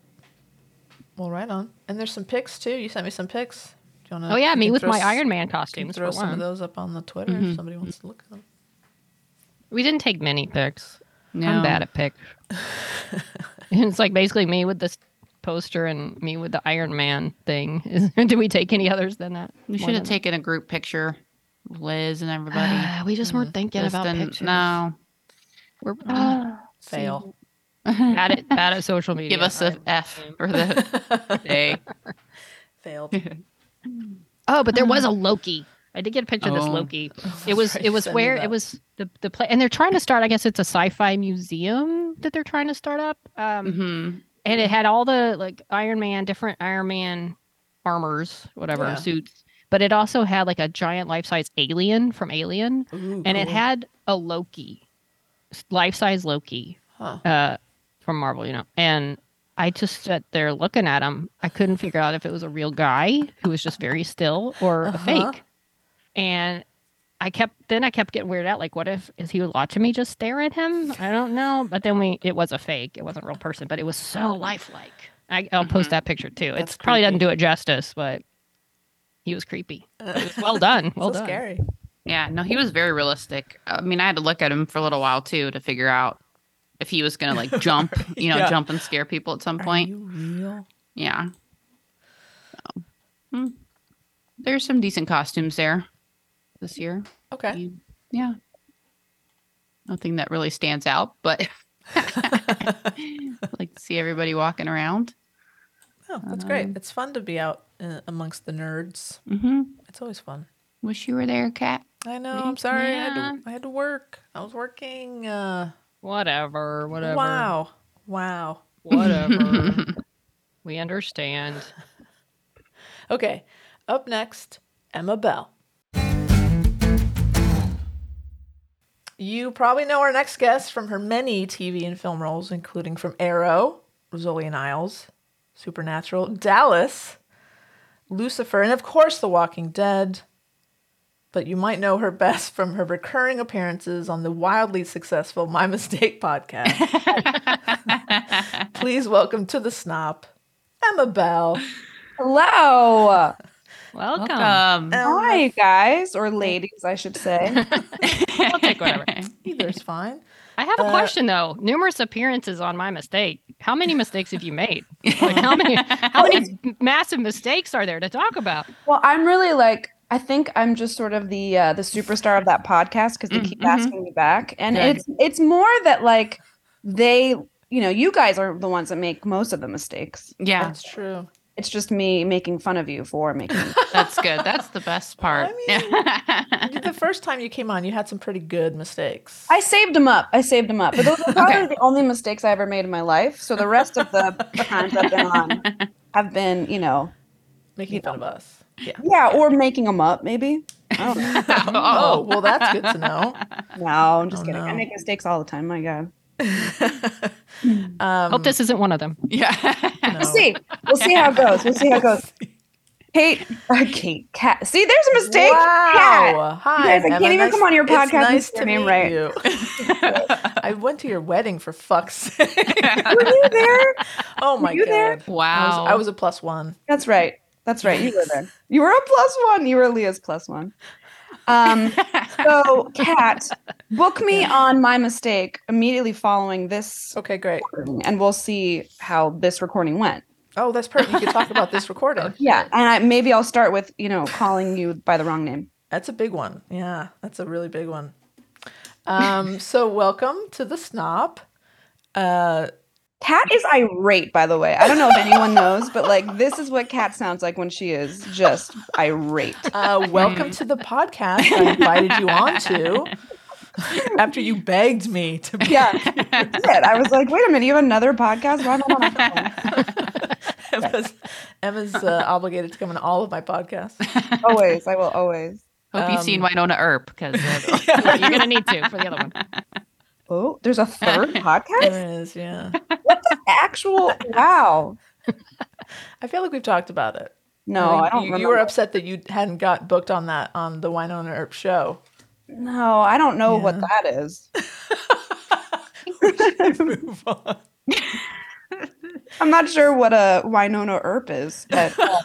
Well, right on. And there's some pics too. You sent me some pics. Do you wanna, Oh yeah, me with my s- Iron Man you can costumes. Throw For some of those up on the Twitter Mhm. if somebody wants to look at them. We didn't take many pics. No. I'm bad at pics. and it's like basically me with this poster and me with the Iron Man thing. Is, did we take any others than that? We should have than taken a group picture. Liz and everybody. Ah, we just weren't thinking Just about didn't- pictures. No. We're Fail. bad at bad at social media. Give us a F for the day. Failed. Oh, but there was a Loki. I did get a picture of this Oh. Loki. It was it was where it was the the play, and they're trying to start. I guess it's a sci-fi museum that they're trying to start up. Um, hmm and it had all the like Iron Man, different Iron Man armors, whatever Yeah. suits. But it also had like a giant life-size alien from Alien, Ooh, and it had a Loki, life-size Loki Huh. uh, from Marvel, you know. And I just sat there looking at him. I couldn't figure out if it was a real guy who was just very still or a Uh-huh. fake. And I kept then I kept getting weirded out. Like, what if is he watching me just stare at him? I don't know. But then we it was a fake. It wasn't a real person, but it was so lifelike. I, I'll post that picture too. Mm-hmm. That's It's probably doesn't do it justice, but he was creepy. It was well done. Well so done. scary. Yeah, no, he was very realistic. I mean, I had to look at him for a little while too to figure out if he was gonna like jump, you know, Yeah. jump and scare people at some Are point. you real? Yeah. So, hmm. There's some decent costumes there this year. Okay. Yeah. Nothing that really stands out, but I like to see everybody walking around. Oh, that's great. Um, It's fun to be out uh, amongst the nerds. Mm-hmm. It's always fun. Wish you were there, Kat. I know. I'm sorry. I, had to, I had to work. I was working. Uh, Whatever. Whatever. Wow. Wow. Whatever. we understand. Okay. Up next, Emma Bell. You probably know our next guest from her many TV and film roles, including from Arrow, Rizzoli and Isles, Supernatural, Dallas, Lucifer, and of course, The Walking Dead. But you might know her best from her recurring appearances on the wildly successful My Mistake podcast. Please welcome to the Snop, Emma Bell. Hello. Welcome. Welcome. Hi, guys, or ladies, I should say. I'll take whatever. Either's fine. I have a Uh, question though. Numerous appearances on my mistake. How many mistakes have you made? Like how many how many massive mistakes are there to talk about? well, I'm really like, I think I'm just sort of the uh, the superstar of that podcast because they Mm, keep mhm. asking me back, and Good. it's it's more that like they, you know, you guys are the ones that make most of the mistakes. yeah, That's true. It's just me making fun of you for making. that's good. That's the best part. I mean, the first time you came on, you had some pretty good mistakes. I saved them up. I saved them up, but those are probably the only mistakes I ever made in my life. So the rest of the times I've been on have been, you know, Making fun of us. Yeah. yeah, or making them up maybe. I don't know. Oh. oh, well, that's good to know. No, I'm just Oh, kidding. I make mistakes all the time. My God. Um, Hope this isn't one of them. yeah. no. We'll see. We'll see how it goes. We'll see how it goes. Kate, uh, Kate, Cat. See, there's a mistake. Cat. Wow. Hi. guys, I Emma. can't even come on your podcast and Nice to meet right. you. I went to your wedding for fuck's sake. Were you there? oh my you god. there? I was, wow. I was a plus one. That's right. That's right. You were there. You were a plus one. You were Leah's plus one. Um, so, Kat, book me on my mistake immediately following this, Okay, great. and we'll see how this recording went. Oh, that's perfect. You could talk about this recording. Yeah, and I, maybe I'll start with you know calling you by the wrong name. That's a big one. Yeah, that's a really big one. Um, so welcome to the Snop. Uh, Kat is irate, by the way. I don't know if anyone knows, but like this is what Kat sounds like when she is just irate. uh, welcome to the podcast I invited you on to. After you begged me to be Yeah, I did. I was like, wait a minute, you have another podcast? Why am I on? Emma's, Emma's uh, obligated to come on all of my podcasts. Always, I will always. Hope you've seen Um, Wynonna Earp because You're gonna need to for the other one. Oh, there's a third podcast? There is, yeah. What the actual wow. I feel like we've talked about it. No, think I don't you, remember. you were upset that you hadn't got booked on that on the Wynonna Earp show. No, I don't know what that is. Move on. I'm not sure what a Wynonna Earp is, but uh,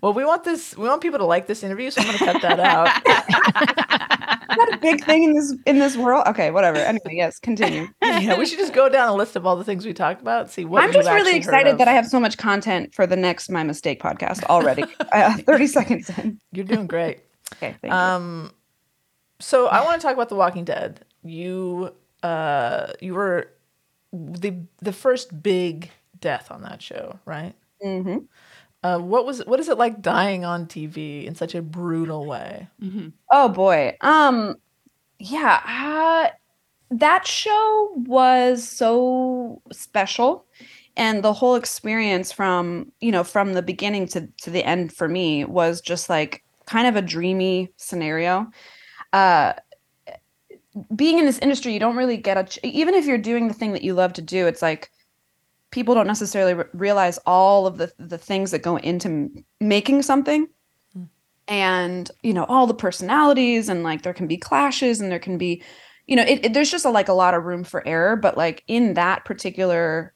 Well, we want this. We want people to like this interview, so I'm going to cut that out. That a big thing in this in this world? Okay, whatever. Anyway, yes, continue. yeah, we should just go down a list of all the things we talked about. And see what. I'm just really excited that I have so much content for the next My Mistake podcast already. uh, 30 seconds in. You're doing great. Okay, thank you. Um, so I want to talk about The Walking Dead. You, uh, you were the the first big death on that show, right? hmm Uh, what was what is it like dying on TV in such a brutal way? Oh boy. Um yeah, uh, that show was so special and the whole experience from, you know, from the beginning to to the end for me was just like kind of a dreamy scenario. Uh being in this industry, you don't really get a ch- even if you're doing the thing that you love to do, it's like people don't necessarily re- realize all of the the things that go into m- making something. And you know all the personalities and like there can be clashes and there can be you know it, it- there's just a, like a lot of room for error. But like in that particular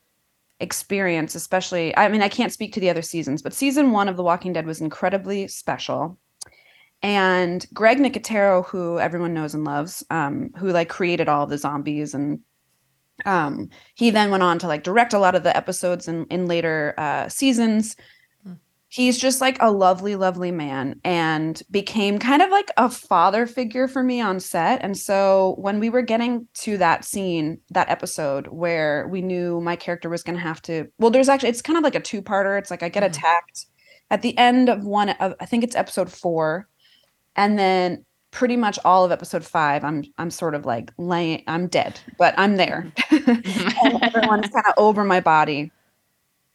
experience especially i mean i can't speak to the other seasons but season one of the walking dead was incredibly special. And greg nicotero who everyone knows and loves um, who like created all the zombies and um, he then went on to like direct a lot of the episodes in, in later uh, seasons. He's just like a lovely lovely man and became kind of like a father figure for me on set. And so when we were getting to that scene that episode where we knew my character was going to have to well there's actually it's kind of like a two-parter. It's like i get Mhm. attacked at the end of one of i think it's episode 4 and then pretty much all of episode 5 i'm i'm sort of like laying i'm dead but i'm there and everyone's kind of over my body.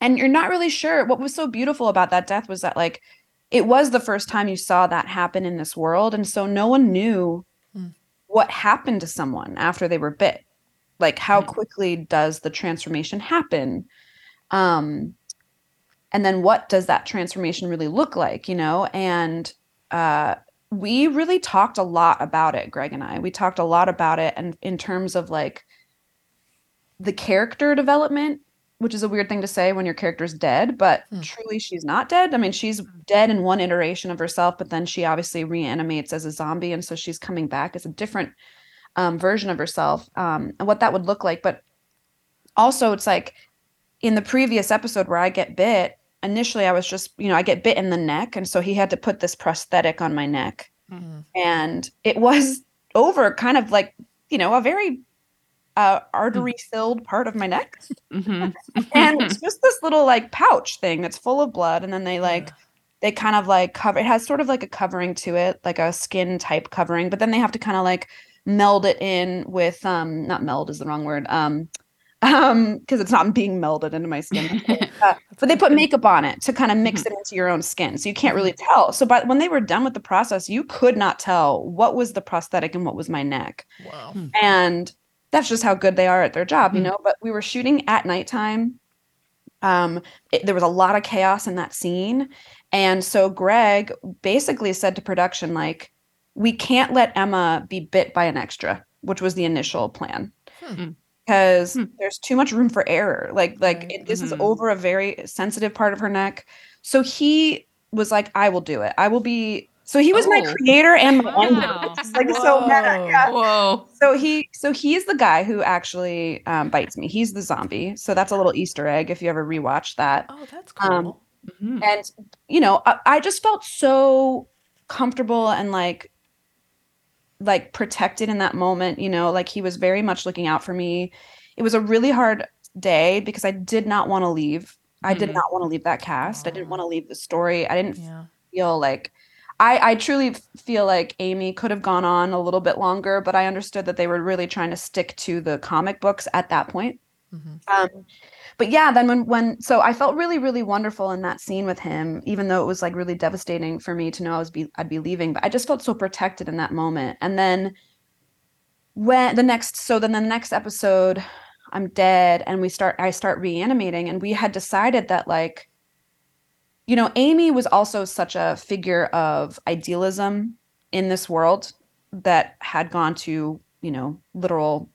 And you're not really sure. What was so beautiful about that death was that, like, it was the first time you saw that happen in this world. And so no one knew Mm. what happened to someone after they were bit. Like, how Mm. quickly does the transformation happen? Um, and then what does that transformation really look like, you know? And, uh, we really talked a lot about it, Greg and I. We talked a lot about it, and in terms of like the character development, which is a weird thing to say when your character's dead, but Hmm. truly she's not dead. I mean, she's dead in one iteration of herself, but then she obviously reanimates as a zombie, and so she's coming back as a different um, version of herself, um, and what that would look like. But also, it's like in the previous episode where I get bit. Initially, I was just, you know, I get bit in the neck, and so he had to put this prosthetic on my neck, Mhm. and it was over kind of like, you know, a very uh, artery filled part of my neck Mhm. and it's just this little like pouch thing that's full of blood and then they like they kind of like cover it has sort of like a covering to it like a skin type covering but then they have to kind of like meld it in with um not meld is the wrong word um um because it's not being melded into my skin. Uh, but they put makeup on it to kind of mix it into your own skin so you can't really tell. So but when they were done with the process you could not tell what was the prosthetic and what was my neck. Wow. and that's just how good they are at their job you Mhm. know? But we were shooting at nighttime. Um it, there was a lot of chaos in that scene. And so greg basically said to production like we can't let emma be bit by an extra which was the initial plan. Hmm. Because Hmm. there's too much room for error like like Right. it, this is Mhm. over a very sensitive part of her neck so he was like i will do it i will be so he was my Oh. creator and my Wow. is like so meta Whoa. yeah Whoa. so he so he's the guy who actually um, bites me. He's the zombie. So that's a little Easter egg if you ever rewatch that. Oh, that's cool. Um, Mhm. And you know, I, I just felt so comfortable and like like protected in that moment. You know, like he was very much looking out for me. It was a really hard day because I did not want to leave. I did Mhm. not want to leave that cast. I didn't want to leave the story. I didn't yeah. feel like I, I truly feel like Amy could have gone on a little bit longer, but I understood that they were really trying to stick to the comic books at that point. Mhm. Um, but yeah, then when when so I felt really really wonderful in that scene with him, even though it was like really devastating for me to know I was be I'd be leaving, but I just felt so protected in that moment. And then when the next so then the next episode, I'm dead, and we start I start reanimating, and we had decided that like you know, Amy was also such a figure of idealism in this world that had gone to, you know, literal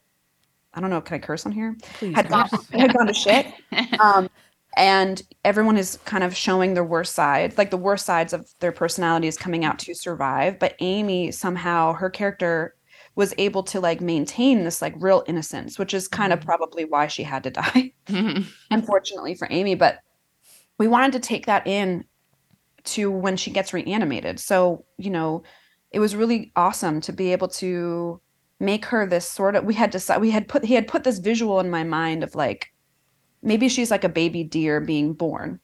I don't know, can I curse on here? Please. Had gone, had gone to shit. Um, and everyone is kind of showing their worst side, like the worst sides of their personalities coming out to survive. But Amy somehow, her character was able to like maintain this like real innocence, which is kind of Mhm. probably why she had to die Mhm. unfortunately for Amy, but we wanted to take that in to when she gets reanimated. So, you know, it was really awesome to be able to make her this sort of we had decided we had put he had put this visual in my mind of like maybe she's like a baby deer being born.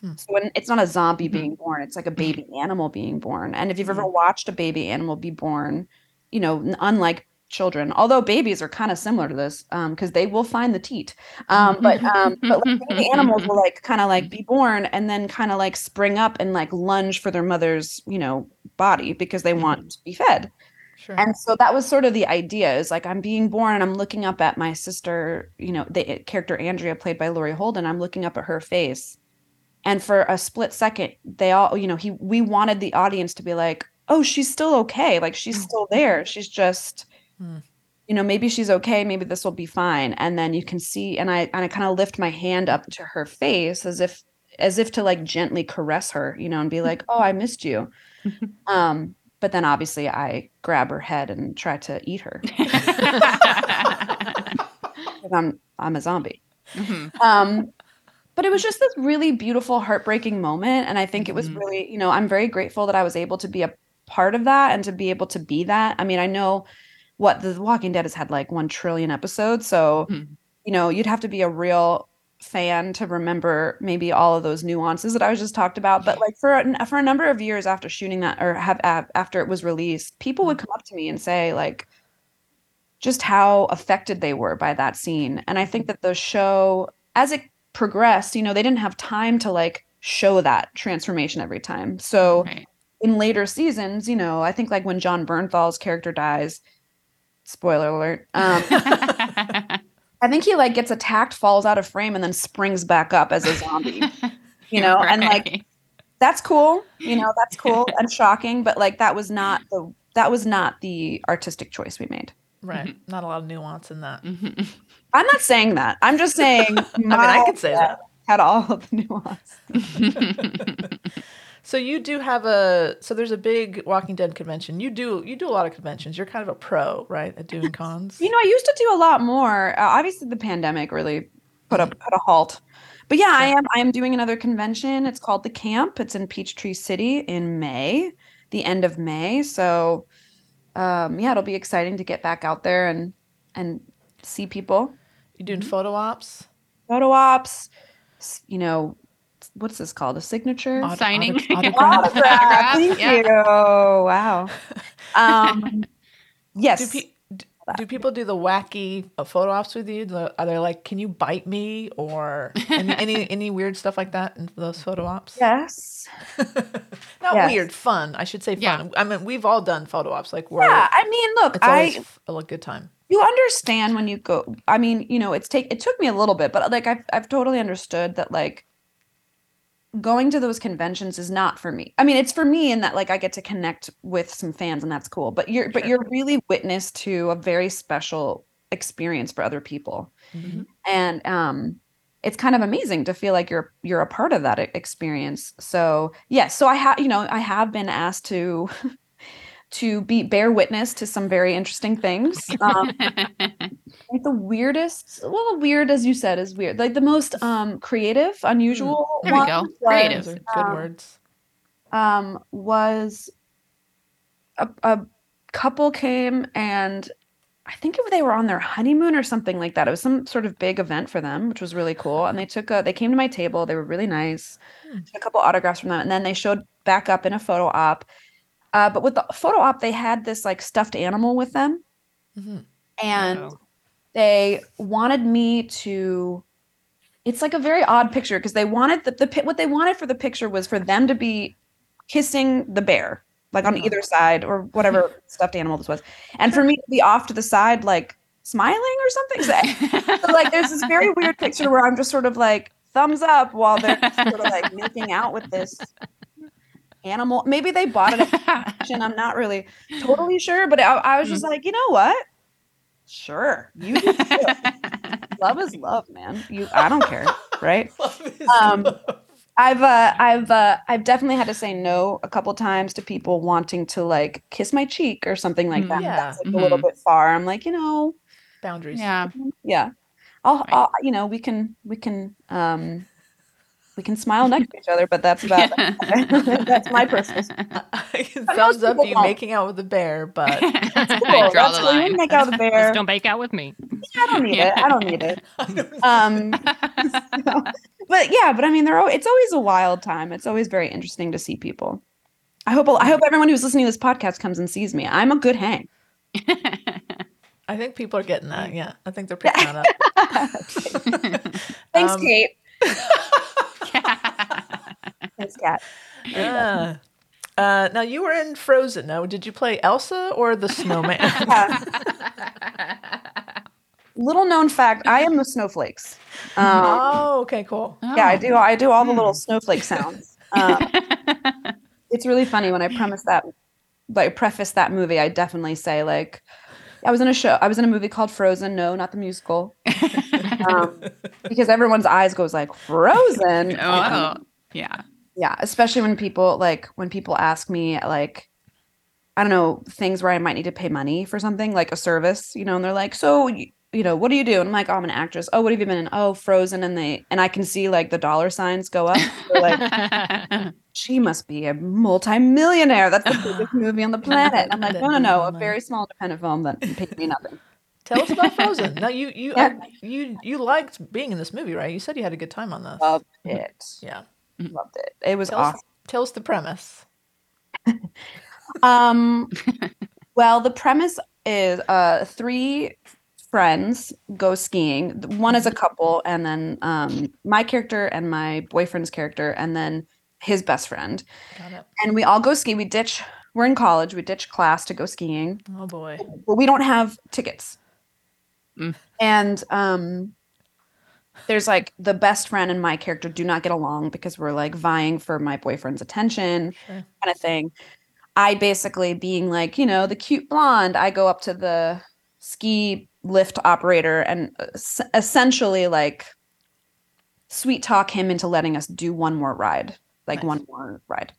Hmm. So when it's not a zombie Mhm. being born, it's like a baby animal being born. And if you've ever Mhm. watched a baby animal be born, you know, unlike children, although babies are kind of similar to this, because they will find the teat. Um, but um, but like baby animals will like kind of like be born and then kind of like spring up and like lunge for their mother's, you know, body because they want to be fed. Sure. And so that was sort of the idea is like I'm being born and I'm looking up at my sister, you know, the character Andrea played by Laurie Holden. I'm looking up at her face. And for a split second, they all, you know, he we wanted the audience to be like, "Oh, she's still okay. Like she's still there. She's just Hmm. you know, maybe she's okay, maybe this will be fine." And then you can see and I and I kind of lift my hand up to her face as if as if to like gently caress her, you know, and be like, "Oh, I missed you." Um but then obviously I grab her head and try to eat her I'm I'm a zombie. Mhm. Um, but it was just this really beautiful, heartbreaking moment, and I think it was Mhm. really, you know, I'm very grateful that I was able to be a part of that and to be able to be that. I mean, I know what The Walking Dead has had like one trillion episodes, so Mhm. you know, you'd have to be a real fan to remember maybe all of those nuances that I was just talked about. But like for a, for a number of years after shooting that, or have after it was released, people would come up to me and say like, just how affected they were by that scene. And I think that the show, as it progressed, you know, they didn't have time to like show that transformation every time. So Right. in later seasons, you know, I think like when Jon Bernthal's character dies, spoiler alert, um, I think he like gets attacked, falls out of frame, and then springs back up as a zombie. You know, and like that's cool. You know, that's cool and shocking, but like that was not the that was not the artistic choice we made. right. Not a lot of nuance in that. Mhm. I'm not saying that. I'm just saying. I mean, I could say that. had all of the nuance. So you do have a so there's a big Walking Dead convention. You do you do a lot of conventions. You're kind of a pro, right, at doing cons. You know, I used to do a lot more. Uh, obviously, the pandemic really put a put a halt. But yeah, I am I am doing another convention. It's called the Camp. It's in Peachtree City in May, the end of May. So, um, yeah, it'll be exciting to get back out there and and see people. you doing photo ops? Photo ops, you know, what's this called? A signature? Auto- Signing. autograph? Autograph. Autograph, Thank yeah. you. Wow. Um, yes. Do, pe- do people do the wacky uh, photo ops with you? The- Are they like, can you bite me or any any, any weird stuff like that in those photo ops? yes. Not Yes. weird, fun. I should say fun. Yeah. I mean, we've all done photo ops. Like, we're, Yeah. I mean, look, it's always I f- a good time. you understand when you go i mean you know it's take it took me a little bit but like i've, I've totally understood that like going to those conventions is not for me. I mean it's for me in that like i get to connect with some fans and that's cool but you're but you're really witness to a very special experience for other people. Mhm. and um it's kind of amazing to feel like you're you're a part of that experience. So yes so i have you know i have been asked to to be bear witness to some very interesting things um, like the weirdest well weird as you said is weird like the most um creative unusual There we go. was, Creative. Those are good um, words. um was a, a couple came and i I think it, they were on their honeymoon or something like that. It was some sort of big event for them, which was really cool. And they took a, they came to my table. They were really nice. Hmm. Took a couple autographs from them, and then they showed back up in a photo op. Uh, but with the photo op, they had this like stuffed animal with them, Mhm. and Oh. they wanted me to. It's like a very odd picture because they wanted the, the what they wanted for the picture was for them to be kissing the bear like on Oh. either side or whatever stuffed animal this was, and for me to be off to the side like smiling or something. So, so, like there's this very weird picture where I'm just sort of like thumbs up while they're sort of like making out with this animal. Maybe they bought it. I'm not really totally sure, but I, I was just like, you know what? Sure, you do love is love, man. You, I don't care, right? Um, I've uh, I've uh, I've definitely had to say no a couple times to people wanting to like kiss my cheek or something like that. Yeah. That's like a little bit far. I'm like, you know, Boundaries. yeah. yeah. I'll, Right. I'll you know, we can we can um we can smile next to each other, but that's about that's my personal I can But thumbs up you won't. making out with the bear, but I draw That's the cool. Line. can make out with the bear. Just don't bake out with me. I don't need it. I don't need it. I don't Um, but yeah, but I mean, they're al- it's always a wild time. It's always very interesting to see people. I hope I hope everyone who's listening to this podcast comes and sees me. I'm a good hang. I think people are getting that. Yeah, I think they're picking that up. Thanks, Um, Kate. Thanks, Kat. Yeah. Uh, now you were in Frozen. Now, did you play Elsa or the snowman? Little known fact: I am the snowflakes. Um, oh, okay, cool. Yeah, I do. I do all the little Hmm. snowflake sounds. Um, it's really funny when I premise that, like preface that movie. I definitely say like, I was in a show. I was in a movie called Frozen. No, not the musical. Um, because everyone's eyes goes like Frozen. Oh, Um, yeah. yeah, especially when people like when people ask me like, I don't know things where I might need to pay money for something like a service, you know, and they're like, so. You, you know, what do you do? And I'm like, oh, I'm an actress. Oh, what have you been in? Oh, Frozen. And they and I can see like the dollar signs go up. They're like, she must be a multi-millionaire. That's the biggest movie on the planet. And I'm like, no, no, no, a very small independent film that paid me nothing. Tell us about Frozen. Now you you Yeah. you you liked being in this movie, right? You said you had a good time on this. Loved it. yeah. Loved it. It was Tell us, awesome. tell us the premise. Um, well, the premise is uh three friends go skiing. One is a couple, and then um my character and my boyfriend's character, and then his best friend. Got it. And we all go ski. We ditch. We're in college. We ditch class to go skiing. Oh boy. but we don't have tickets. Mm. And um there's like the best friend and my character do not get along because we're like vying for my boyfriend's attention Sure. kind of thing. I basically being like, you know, the cute blonde, I go up to the ski lift operator and es- essentially like sweet talk him into letting us do one more ride, like Nice. one more ride.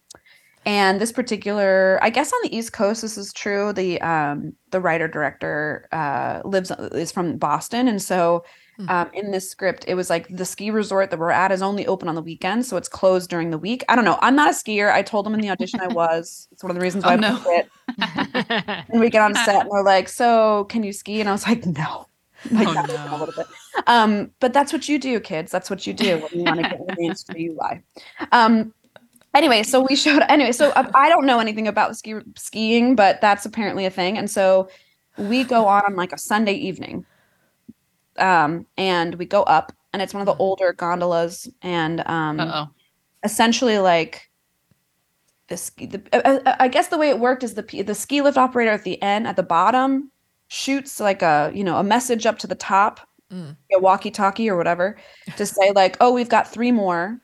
And this particular, I guess on the East Coast, this is true. The um, the writer director uh, lives is from Boston, and so Hmm. um, in this script, it was like the ski resort that we're at is only open on the weekends, so it's closed during the week. I don't know. I'm not a skier. I told them in the audition I was. It's one of the reasons Oh, why no. I picked it. And we get on set and we're like, "So can you ski?" And I was like, "No." Like, Oh, no. a little bit. Um, but that's what you do, kids. That's what you do when you want to get in the mainstream. You lie. Um, anyway, so we showed. Anyway, so uh, I don't know anything about ski skiing, but that's apparently a thing. And so we go on on like a Sunday evening, um, and we go up, and it's one of the older gondolas, and um, Uh oh. essentially like the ski the, uh, uh, I guess the way it worked is the the ski lift operator at the end at the bottom shoots like a you know a message up to the top Mm. a walkie talkie or whatever to say like oh we've got three more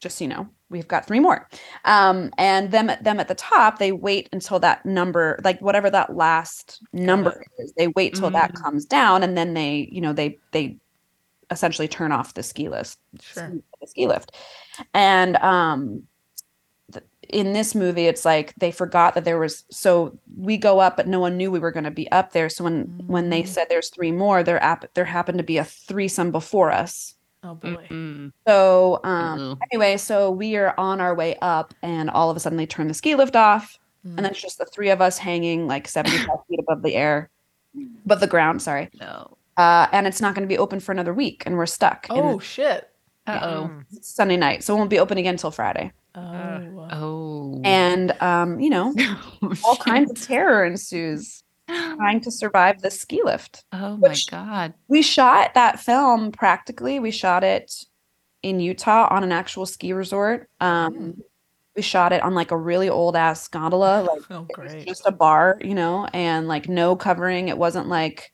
just so you know we've got three more um and them at them at the top they wait until that number like whatever that last number is they wait till that Mm. comes down and then they you know they they essentially turn off the ski list Sure. the ski lift and um in this movie it's like they forgot that there was so we go up but no one knew we were going to be up there so when when they Mm. said there's three more there app there happened to be a threesome before us Oh boy. Mm-mm. so um Uh-oh. anyway so we are on our way up and all of a sudden they turn the ski lift off Mm. and then it's just the three of us hanging like 75 feet above the air but the ground, sorry. No. Uh, and it's not going to be open for another week, and we're stuck. in Oh shit. Uh oh. Mm. Sunday night, so it won't be open again until Friday. Oh. Oh. And um, you know, all kinds of terror ensues trying to survive the ski lift. Oh my god. We shot that film practically. We shot it in Utah on an actual ski resort. Um, we shot it on like a really old ass gondola, like Oh just a bar, you know, and like no covering. It wasn't like,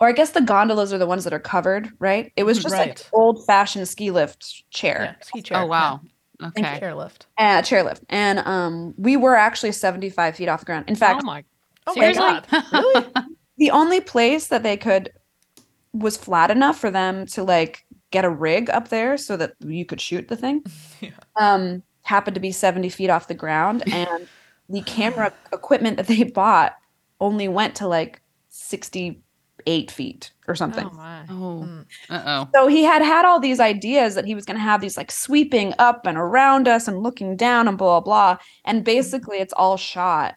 or I guess the gondolas are the ones that are covered, right? It was just like old fashioned ski lift Yeah, chair, ski chair. Oh wow. Yeah. Okay. Chairlift. uh, chairlift, and um, we were actually seventy five feet off the ground. In fact, oh my. Oh Seriously? my god. Really? the only place that they could was flat enough for them to like get a rig up there so that you could shoot the thing Yeah. um happened to be 70 feet off the ground and the camera equipment that they bought only went to like 68 feet or something Oh my. Oh. Mm. Uh oh. so he had had all these ideas that he was going to have these like sweeping up and around us and looking down and blah blah blah and basically it's all shot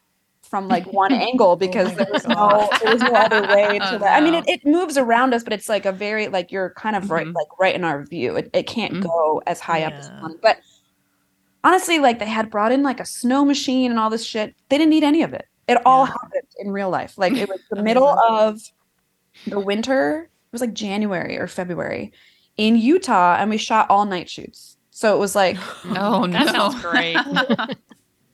from like one angle because my there was no there was no other way Oh, to that. I mean it, it moves around us but it's like a very like you're kind of right Mhm. like right in our view it, it can't Mhm. go as high up as one but honestly like they had brought in like a snow machine and all this shit they didn't need any of it it all Yeah. happened in real life like it was the middle of the winter it was like january or february in utah and we shot all night shoots so it was like Oh no. That sounds great.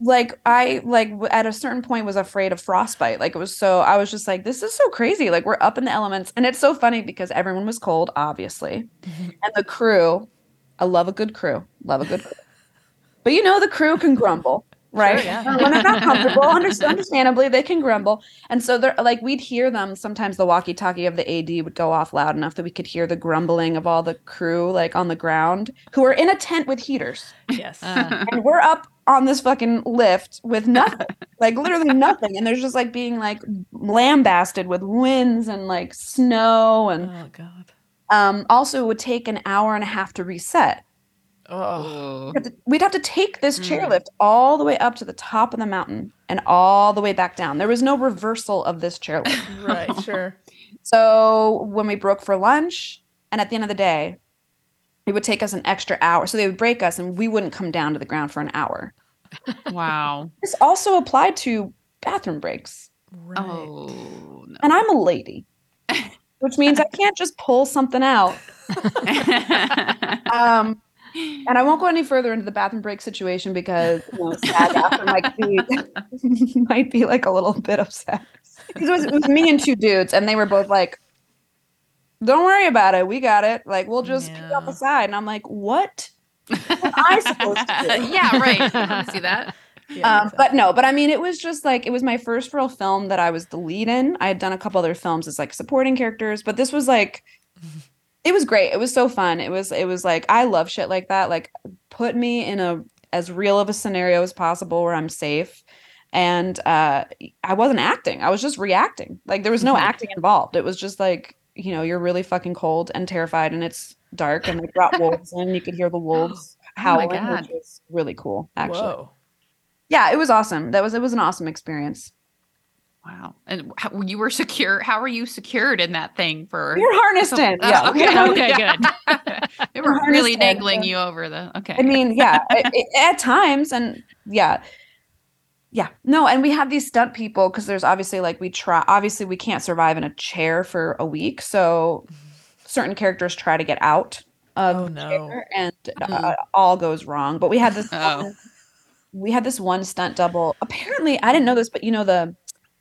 Like i like at a certain point was afraid of frostbite like it was so i was just like this is so crazy. Like we're up in the elements and it's so funny because everyone was cold obviously. And the crew i love a good crew love a good crew. But you know the crew can grumble right? yeah. when they're not comfortable understandably they can grumble. And so they're like we'd hear them sometimes the walkie talkie of the ad would go off loud enough that we could hear the grumbling of all the crew like on the ground who are in a tent with heaters. Yes. Uh, and we're up on this fucking lift with nothing like literally nothing and there's just like being like lambasted with winds and like snow and oh god. um also it would take an hour and a half to reset Oh. We'd have to- we'd have to take this Mm. chairlift all the way up to the top of the mountain and all the way back down there was no reversal of this chairlift Right. Sure. so when we broke for lunch and at the end of the day it would take us an extra hour so they would break us and we wouldn't come down to the ground for an hour Wow. this also applied to bathroom breaks Right. Oh no. and I'm a lady, which means I can't just pull something out. Um, and I won't go any further into the bathroom break situation because you know, SAG-AFTRA might be might be like a little bit upset. Because it was, it was me and two dudes, and they were both like, "Don't worry about it, we got it. Like we'll just pee off the Yeah. side." And I'm like, "What? What am I supposed to do?" yeah, right. I want see that. Yeah, um, but no, but I mean, it was just like it was my first real film that I was the lead in. I had done a couple other films as like supporting characters, but this was like, it was great. It was so fun. It was it was like I love shit like that. Like, put me in a as real of a scenario as possible where I'm safe. And uh, I wasn't acting. I was just reacting. Like there was no Mhm. acting involved. It was just like you know you're really fucking cold and terrified, and it's dark, and they brought wolves in. You could hear the wolves Oh my howling, God. which was really cool. Actually, Whoa. yeah, it was awesome. That was it was an awesome experience. Wow. And how, you were secure. How were you secured in that thing for? You're harnessed in. Oh, Yeah. okay. Okay, good. they were really in, dangling so- you over the. Okay. I mean, yeah, it- it- at times, and yeah, yeah, no, and we have these stunt people because there's obviously like we try. Obviously, we can't survive in a chair for a week, so certain characters try to get out of Oh, the no. chair, and uh, Mhm. all goes wrong. But we had this. Oh. one- we had this one stunt double. Apparently, I didn't know this, but you know the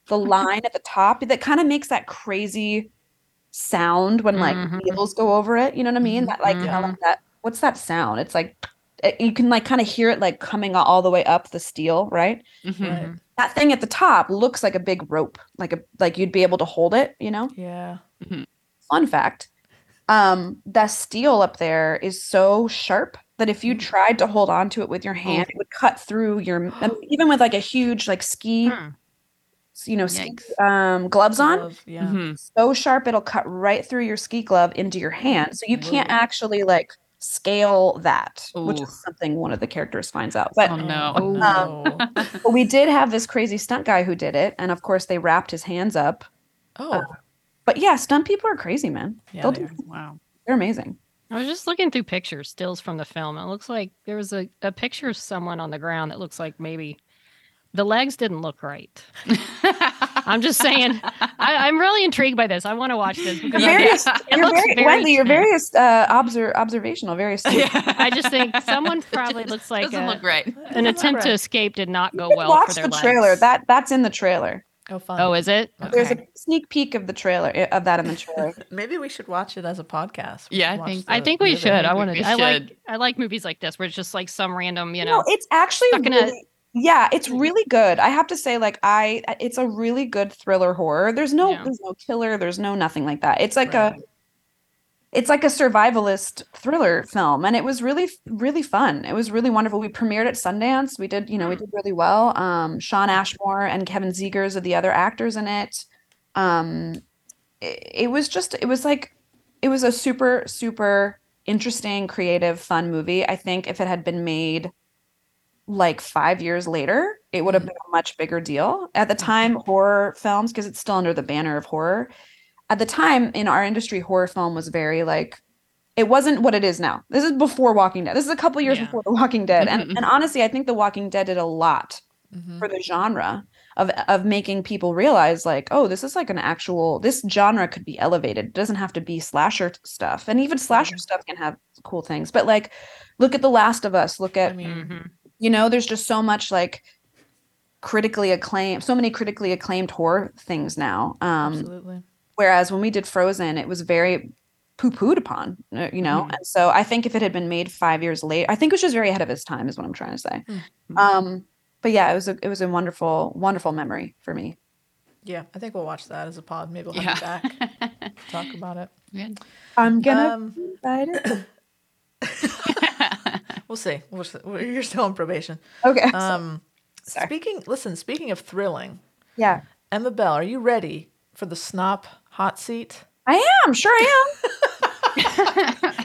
the line at the top that kind of makes that crazy sound when like Mhm. wheels go over it. You know what I mean? Mhm. That like, you know, Mhm. like that. What's that sound? It's like you can like kind of hear it like coming all the way up the steel, right? Mhm. Right. That thing at the top looks like a big rope, like a like you'd be able to hold it. You know? Yeah. Fun fact: um, the steel up there is so sharp that if you tried to hold on to it with your hand, it would cut through your. Even with like a huge like ski, Hmm. you know, ski, um, gloves on. Love, yeah. Mhm. so sharp it'll cut right through your ski glove into your hand so you can't actually like scale that which is something one of the characters finds out but, Oh, no. Oh, Um, but we did have this crazy stunt guy who did it and of course they wrapped his hands up Oh, But yeah, stunt people are crazy, man. Yeah, They'll they do. Wow. they're amazing. I was just looking through pictures, stills from the film. It looks like there was a, a picture of someone on the ground that looks like maybe the legs didn't look right. I'm just saying, I, I'm really intrigued by this. I want to watch this. You're because very, it you're looks very, very Wendy, you're very uh, obser- observational, very astute. I just think someone probably looks like Doesn't a- look right. an attempt to escape did not go You well watch for their the legs. trailer. That that's in the trailer. oh, fun. oh, is it? There's a sneak peek of the trailer eh, of that in the trailer. Maybe we should watch it as a podcast. We Yeah, I think- the I think we should. I want to. I like. I like movies like this where it's just like some random, you know. no, know. it's actually stuck a- really, yeah, it's really good. I have to say, like, I it's a really good thriller horror. There's no Yeah. there's no killer. There's no nothing like that. It's like Right. a it's like a survivalist thriller film, and it was really really fun. It was really wonderful. We premiered at Sundance. We did you know we did really well. Um, Shawn Ashmore and Kevin Zegers are the other actors in it. Um, it, it was just it was like it was a super super interesting creative fun movie i think if it had been made like five years later it would have been a much bigger deal. At the time horror films because it's still under the banner of horror at the time in our industry horror film was very like it wasn't what it is now. This is before walking dead. This is a couple years Yeah. before the walking dead. And, and honestly i think the walking dead did a lot Mhm. for the genre of of making people realize like oh this is like an actual this genre could be elevated. It doesn't have to be slasher stuff. And even slasher stuff can have cool things. But like look at the last of us. Look I at mean, Mhm. You know there's just so much like critically acclaimed so many critically acclaimed horror things now um absolutely. whereas when we did frozen it was very poo-pooed upon uh, you know Mhm. and so i think if it had been made five years late i think it was just very ahead of its time is what i'm trying to say Mhm. um but yeah it was a it was a wonderful wonderful memory for me Yeah, I think we'll watch that as a pod. Maybe we'll Yeah. have you back talk about it. Good. i'm gonna Um, be excited. we'll see. We'll see. You're still on probation. okay Um, Sorry. speaking. Listen. Speaking of thrilling, yeah Emma Bell, are you ready for the snop hot seat? i am sure i am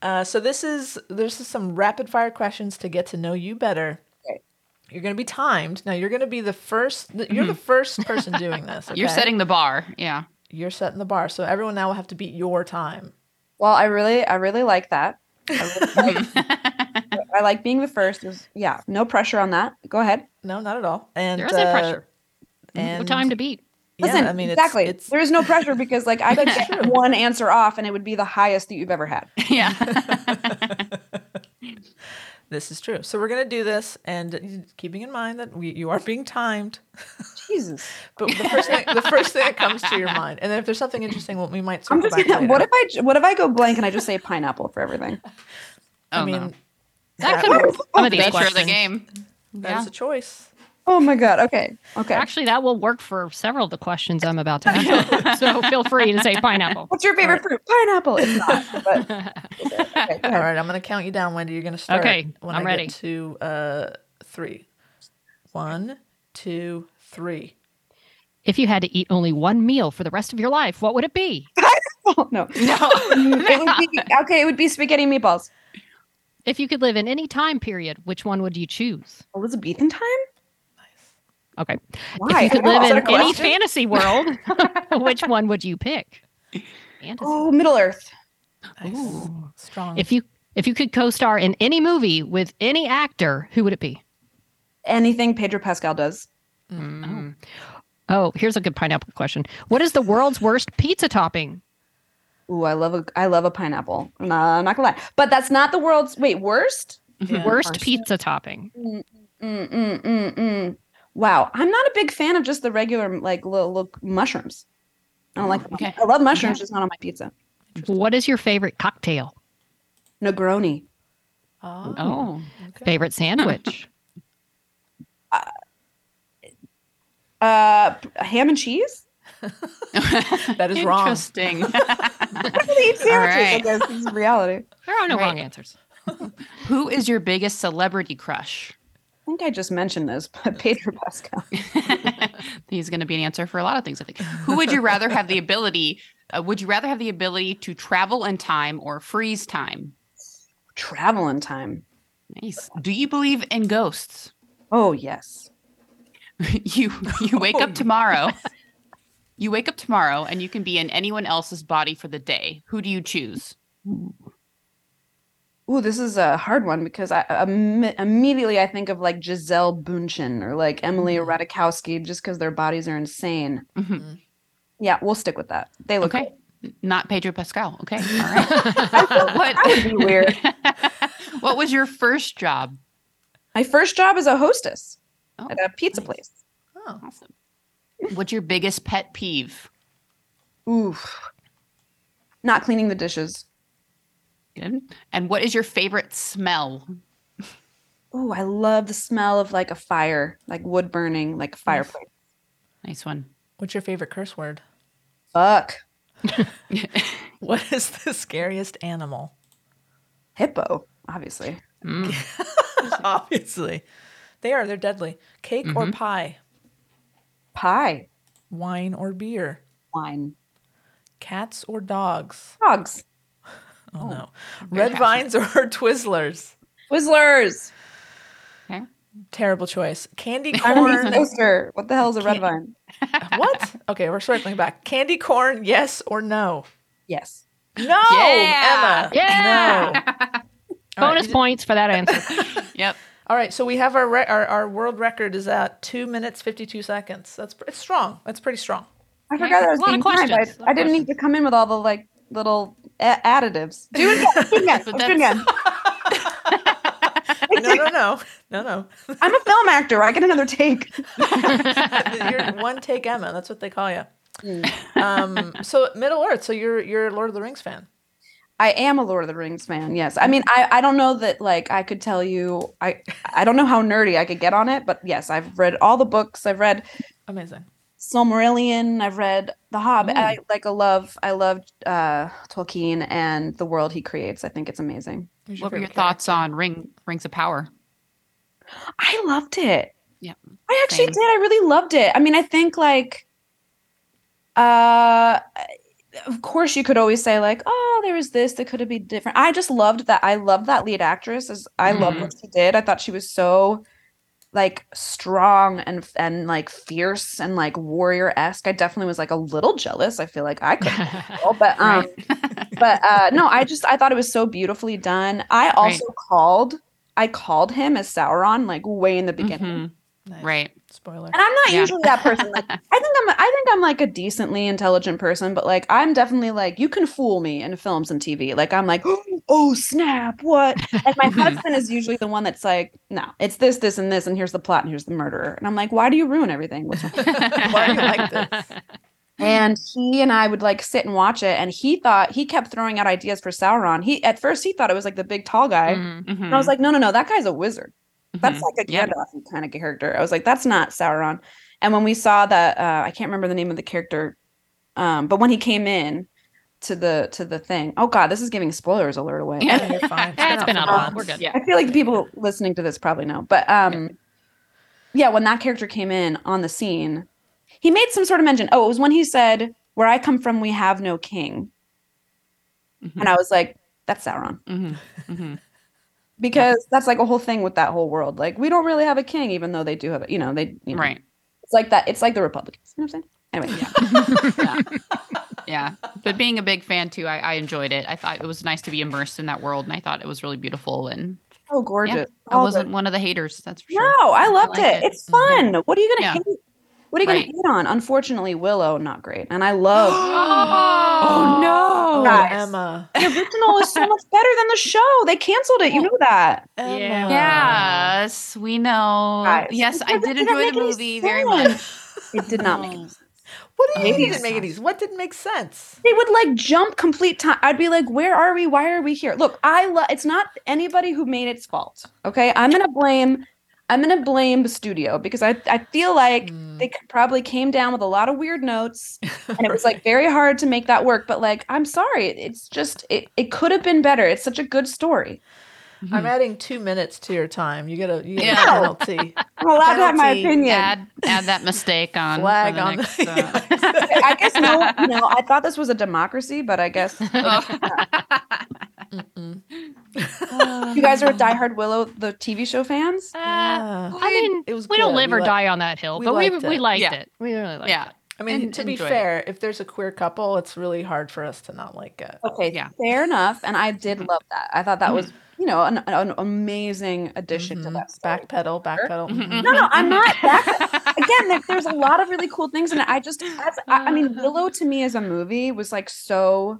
Uh, so this is there's just some rapid fire questions to get to know you better. Okay. You're going to be timed. Now you're going to be the first. You're the first person doing this. You're setting the bar. Yeah. You're setting the bar. So everyone now will have to beat your time. well i really i really like that I, like, I like being the first There's- yeah no pressure on that go ahead No, not at all. And There is no uh, pressure. And no time to beat. Yeah, Listen, I mean, exactly. It's, it's there is no pressure because, like, I could get true. one answer off, and it would be the highest that you've ever had. Yeah. This is true. So we're gonna do this, and keeping in mind that we, you are being timed. Jesus, But the first thing, the first thing that comes to your mind, and then if there's something interesting, well, we might I'm circle just back gonna, what if I j- what if I go blank and I just say pineapple for everything? I Oh, mean, no. That that- could work. Some of these Nature the game. that Yeah. a choice. Oh my god. Okay. Okay. Actually, that will work for several of the questions I'm about to ask. so feel free to say pineapple. What's your favorite fruit? Pineapple. It's not. But okay, go All ahead. right, I'm gonna count you down, Wendy. You're gonna start. Okay, when I'm I ready. Get to uh, three. One, two, three. If you had to eat only one meal for the rest of your life, what would it be? Oh, no. Mm, it would be okay. It would be spaghetti meatballs. If you could live in any time period, which one would you choose? Elizabethan time? Okay. Why? If you could Oh, live in any fantasy world, which one would you pick? Fantasy. Oh, Middle Earth. Nice. Ooh. Strong. If you if you could co-star in any movie with any actor, who would it be? Anything Pedro Pascal does. Mm. Oh, here's a good pineapple question. What is the world's worst pizza topping? Ooh, I love a I love a pineapple. No, I'm not gonna lie. But that's not the world's wait worst. Yeah. worst worst. pizza topping. Mm, mm, mm, mm, mm. Wow, I'm not a big fan of just the regular like little, little mushrooms. I don't like them. Okay. I love mushrooms, just not on my pizza. What is your favorite cocktail? Negroni. Oh, Oh. okay. Favorite sandwich? Uh, p- ham and cheese. That is wrong. Interesting. I really eat sandwiches. right. I guess this is reality. there are no Right. wrong answers. Who is your biggest celebrity crush? I think I just mentioned this, but Pedro Pascal. He's going to be an answer for a lot of things, I think. Who would you rather have the ability? Uh, would you rather have the ability to travel in time or freeze time? Travel in time. Nice. Do you believe in ghosts? Oh yes. you you wake up tomorrow You wake up tomorrow and you can be in anyone else's body for the day. Who do you choose? Ooh, this is a hard one because I um, immediately I think of like Gisele Bündchen or like Emily Mm-hmm. Ratajkowski just because their bodies are insane. Mhm. Yeah, we'll stick with that. They look Okay. great. Not Pedro Pascal. Okay. All right. That would be weird. what was your first job? My first job as a hostess Oh, at a pizza nice. place. Oh. Awesome. What's your biggest pet peeve? Oof. Not cleaning the dishes. Good. And what is your favorite smell? Oh, I love the smell of like a fire, like wood burning, like a fireplace. Nice one. What's your favorite curse word? Fuck. What is the scariest animal? Hippo, obviously. Mm. Obviously. They are. They're deadly. Cake or Mhm. pie? Pie. Wine or beer? Wine. Cats or dogs? Dogs. Oh, Oh, no. very Red vines or Twizzlers? Twizzlers. Okay. Terrible choice. Candy corn. toaster. What the hell is a red Can't- vine? what? Okay, we're circling back. Candy corn, yes or no? Yes. No, Yeah. Emma. Yeah. No. Bonus these- points for that answer. Yep. All right, so we have our, re- our our world record is at two minutes fifty two seconds. That's it's strong. That's pretty strong. I Okay. forgot that I was A lot being timed. questions. A I, lot I of didn't need to come in with all the like little a- additives. Do it again. Do it again. Do it again. No, no, no, no, no. I'm a film actor. I get another take. you're one take Emma. That's what they call you. Um, so Middle Earth. So you're you're a Lord of the Rings fan. I am a Lord of the Rings fan. Yes. I mean, I, I don't know that like I could tell you. I I don't know how nerdy I could get on it, but yes, I've read all the books. I've read Amazing. Silmarillion. I've read The Hobbit. Ooh. I like a love. I love uh, Tolkien and the world he creates. I think it's amazing. Who's What were your favorite thoughts on Ring Rings of Power? I loved it. Yeah, I actually same. did. I really loved it. I mean, I think like uh of course you could always say like, oh, there was this that could have been different. I just loved that. I loved that lead actress. As I loved Mhm. what she did. I thought she was so like strong and and like fierce and like warrior esque. I definitely was like a little jealous. I feel like I could, but um, but uh, no, I just I thought it was so beautifully done. I also called I called him as Sauron like way in the beginning. Mhm. Nice. Right. Spoiler. And I'm not Yeah. usually that person. Like, I think I'm I think I'm like a decently intelligent person, but like I'm definitely like you can fool me in films and TV. Like I'm like, oh snap, what? And my husband is usually the one that's like, no, it's this, this, and this, and here's the plot, and here's the murderer. And I'm like, why do you ruin everything? Why do you like this? And he and I would like sit and watch it, and he thought he kept throwing out ideas for Sauron. He at first he thought it was like the big tall guy, Mhm. and I was like, no, no, no, that guy's a wizard. That's Mhm. like a Yeah. Gandalf kind of character. I was like, that's not Sauron. And when we saw that, uh, I can't remember the name of the character, um, but when he came in to the to the thing, oh god, this is giving spoilers alert away. Yeah. Yeah, you're fine. Eh, it's been out for a while. We're good. Yeah. I feel like the people listening to this probably know, but um, yeah, when that character came in on the scene, he made some sort of mention. Oh, it was when he said, "Where I come from, we have no king," Mhm. and I was like, "That's Sauron." Mhm. Mhm. Because that's like a whole thing with that whole world. Like we don't really have a king, even though they do have, a, you know, they, you know, Right. It's like that. It's like the Republicans. You know what I'm saying? Anyway, Yeah. yeah. Yeah. But being a big fan too, I, I enjoyed it. I thought it was nice to be immersed in that world and I thought it was really beautiful and oh gorgeous. I wasn't one of the haters, that's for sure. No, I loved liked it. it. It's mm-hmm. fun. What are you gonna Yeah. hate? What are you Right. gonna hate on? Unfortunately, Willow not great, and I love Oh no. Oh, Guys. Emma. the original is so much better than the show. They canceled it. You know that. Emma. Yeah. Yes, we know. Guys, yes, I because it did enjoy the any movie very much. It did not make. Oh. What do you mean it didn't make any? What didn't make sense? They would like jump complete time. I'd be like, "Where are we? Why are we here?" Look, I love. It's not anybody who made its fault. Okay, I'm gonna blame. I'm gonna blame the studio because I I feel like Mm. they probably came down with a lot of weird notes, and it was like very hard to make that work. But like, I'm sorry, it's just it. It could have been better. It's such a good story. I'm adding two minutes to your time. You get a you get Yeah. a penalty. I'm allowed to have my opinion. Add add that mistake on. Flag the on next, the. uh, I guess no. You know, I thought this was a democracy, but I guess Mm-mm. You guys are diehard Willow the TV show fans. Uh, Yeah. I mean, It was we don't live We or li- die on that hill, we but we liked we it. liked Yeah. it. We really liked it. yeah. it. I mean, And to be enjoy it. fair, if there's a queer couple, it's really hard for us to not like it. Okay, Yeah. fair enough. And I did Mhm. love that. I thought that was, you know, an, an amazing addition to Mhm. that story. Backpedal, backpedal. Mhm, mhm. No, no, I'm not. Back, again, there, there's a lot of really cool things in it. I just, as, I, I mean, Willow to me as a movie was like so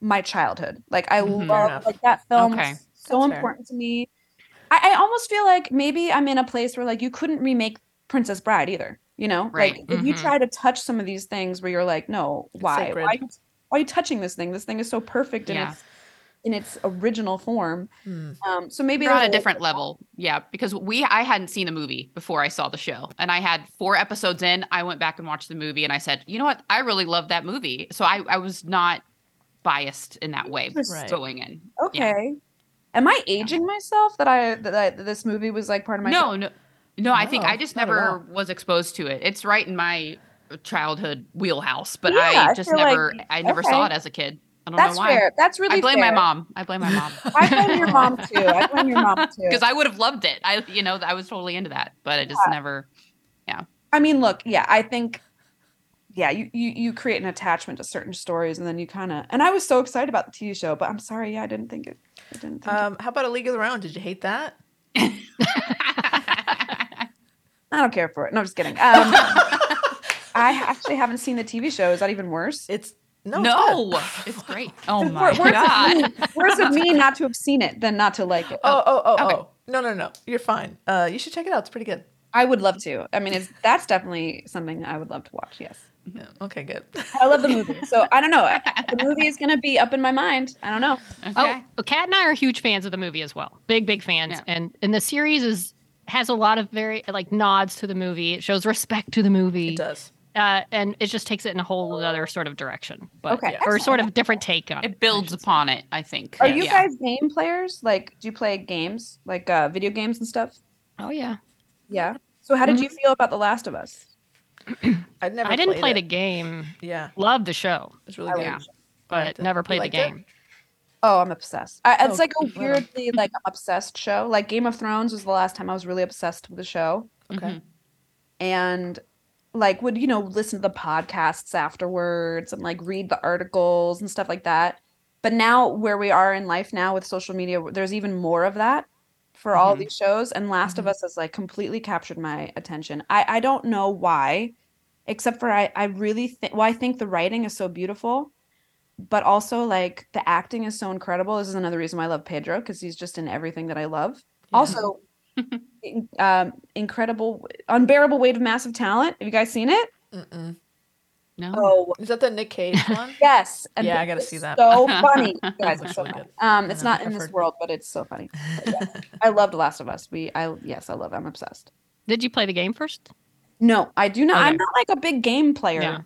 my childhood. Like I Mhm. Love like that film. Okay. So That's fair. important to me. I, I almost feel like maybe I'm in a place where like you couldn't remake Princess Bride either. You know, Right. like if you Mhm. try to touch some of these things where you're like, no, why? Why, why are you touching this thing? This thing is so perfect in Yeah. its in its original form. Hmm. Um, so maybe on a different level. Yeah, because we I hadn't seen the movie before I saw the show. And I had four episodes in. I went back and watched the movie and I said, you know what? I really love that movie. So I, I was not biased in that way Right. going in. Okay. Am I aging myself that I that, I, that this movie was like part of my No, no, no, I think oh, I just never was exposed to it. It's right in my childhood wheelhouse, but Yeah, I I just like- never I never saw it as a kid. I don't That's know why. fair. That's really I blame my mom. I blame my mom. I blame your mom too. I blame your mom too. Because I would have loved it. I you know, I was totally into that, but I just never yeah. I mean, look, yeah, I think yeah, you, you you create an attachment to certain stories and then you kind of and I was so excited about the TV show, but I'm sorry, yeah, I didn't think it I didn't think it- Um, how about a League of Their Own? Did you hate that? I don't care for it. No, I'm just kidding. Um, I actually haven't seen the TV show. Is that even worse? It's no, no, it's great. Oh my worse of god. me- worse of me not to have seen it than not to like it. Oh, oh, oh, okay. oh. No, no, no. You're fine. Uh, you should check it out. It's pretty good. I would love to. I mean, it's that's definitely something I would love to watch. Yes, Yeah. Okay, good. I love the movie. So I don't know. The movie is gonna be up in my mind. I don't know. Okay. Oh, Kat and I are huge fans of the movie as well. Big, big fans. Yeah. And and the series is has a lot of very like nods to the movie. It shows respect to the movie. It does. Uh, and it just takes it in a whole other sort of direction. But Okay, or sort of different take on it. It builds upon it, I think. Are you Yeah. guys game players? Like, do you play games, like uh, video games and stuff? Oh yeah. Yeah. So how did you feel about The Last of Us? I'd never. I didn't play it. the game. Yeah, Love the show, it's really good. Yeah. but never played the liked it? game. Oh, I'm obsessed. I, it's Oh, like a weirdly like obsessed show. Like Game of Thrones was the last time I was really obsessed with the show. Okay. Mhm. and like would you know listen to the podcasts afterwards and like read the articles and stuff like that but now where we are in life now with social media there's even more of that for all Mhm. these shows and last of us has like completely captured my attention i i don't know why except for i i really think well i think the writing is so beautiful but also like the acting is so incredible this is another reason why i love pedro because he's just in everything that i love Yeah. also um incredible unbearable weight of massive talent have you guys seen it Mm-mm. No. oh Is that the Nic Cage one? yes and Yeah, I gotta is see that. so funny You guys Looks it's so really funny. good. um it's Yeah, not in I've this heard. world but it's so funny But yeah, i loved last of us we i yes i love it. i'm obsessed Did you play the game first? no i do not i'm Okay. not like a big game player Yeah.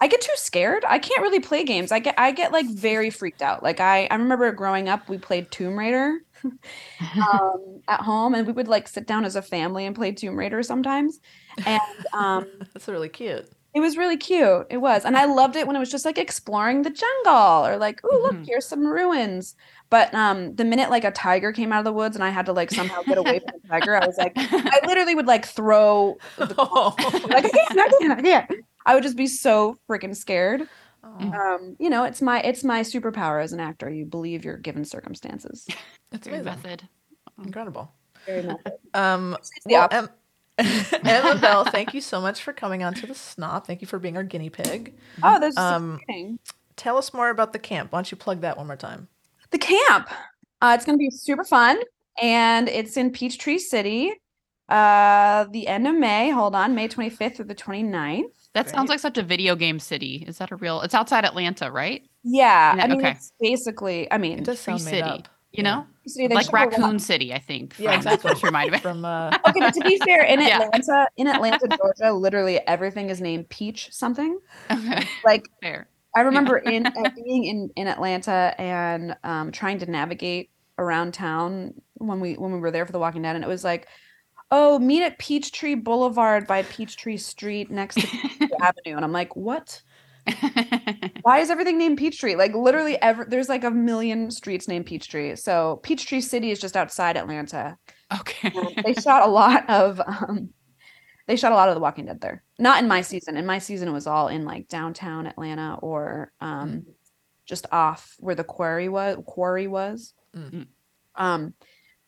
I get too scared. I can't really play games. I get I get like very freaked out. Like I I remember growing up we played Tomb Raider um at home and we would like sit down as a family and play Tomb Raider sometimes. And um That's really cute. It was really cute. It was. And I loved it when it was just like exploring the jungle or like, oh look, Mhm. here's some ruins. But um the minute like a tiger came out of the woods and I had to like somehow get away from the tiger, I was like I literally would like throw Oh. like I can't, I can't, I can't. I would just be so freaking scared. Oh, Um, you know, it's my it's my superpower as an actor. You believe your given circumstances. That's Very amazing. method. Incredible. Very much. Um, the well, opposite. Em- Emma thank you so much for coming on to the Snop. Thank you for being our guinea pig. Oh, there's Um, exciting. Tell us more about the camp. Why don't you plug that one more time? the camp. Uh, it's going to be super fun, and it's in Peachtree City. Uh, the end of May. Hold on, May 25th through the 29th. That sounds like such a video game city. Is that a real? It's outside Atlanta, right? Yeah, Yeah, I mean, okay. it's basically. I mean, It does sound made City. up. You know, Peachtree, like show Raccoon City, I think. Yeah, from- exactly. which reminded me. From uh, Okay, but to be fair, in Yeah. Atlanta, in Atlanta, Georgia, literally everything is named Peach something. Okay, Like fair. I remember in uh, being in in Atlanta and um, trying to navigate around town when we when we were there for The Walking Dead, and it was like, oh, meet at Peachtree Boulevard by Peachtree Street next to Avenue, and I'm like, what? Why is everything named Peachtree? Like literally, ever there's like a million streets named Peachtree. So Peachtree City is just outside Atlanta. okay. Um, they shot a lot of um, they shot a lot of The Walking Dead there. Not in my season. In my season, it was all in like downtown Atlanta or um, just off where the quarry was. Quarry was. Mm. Um,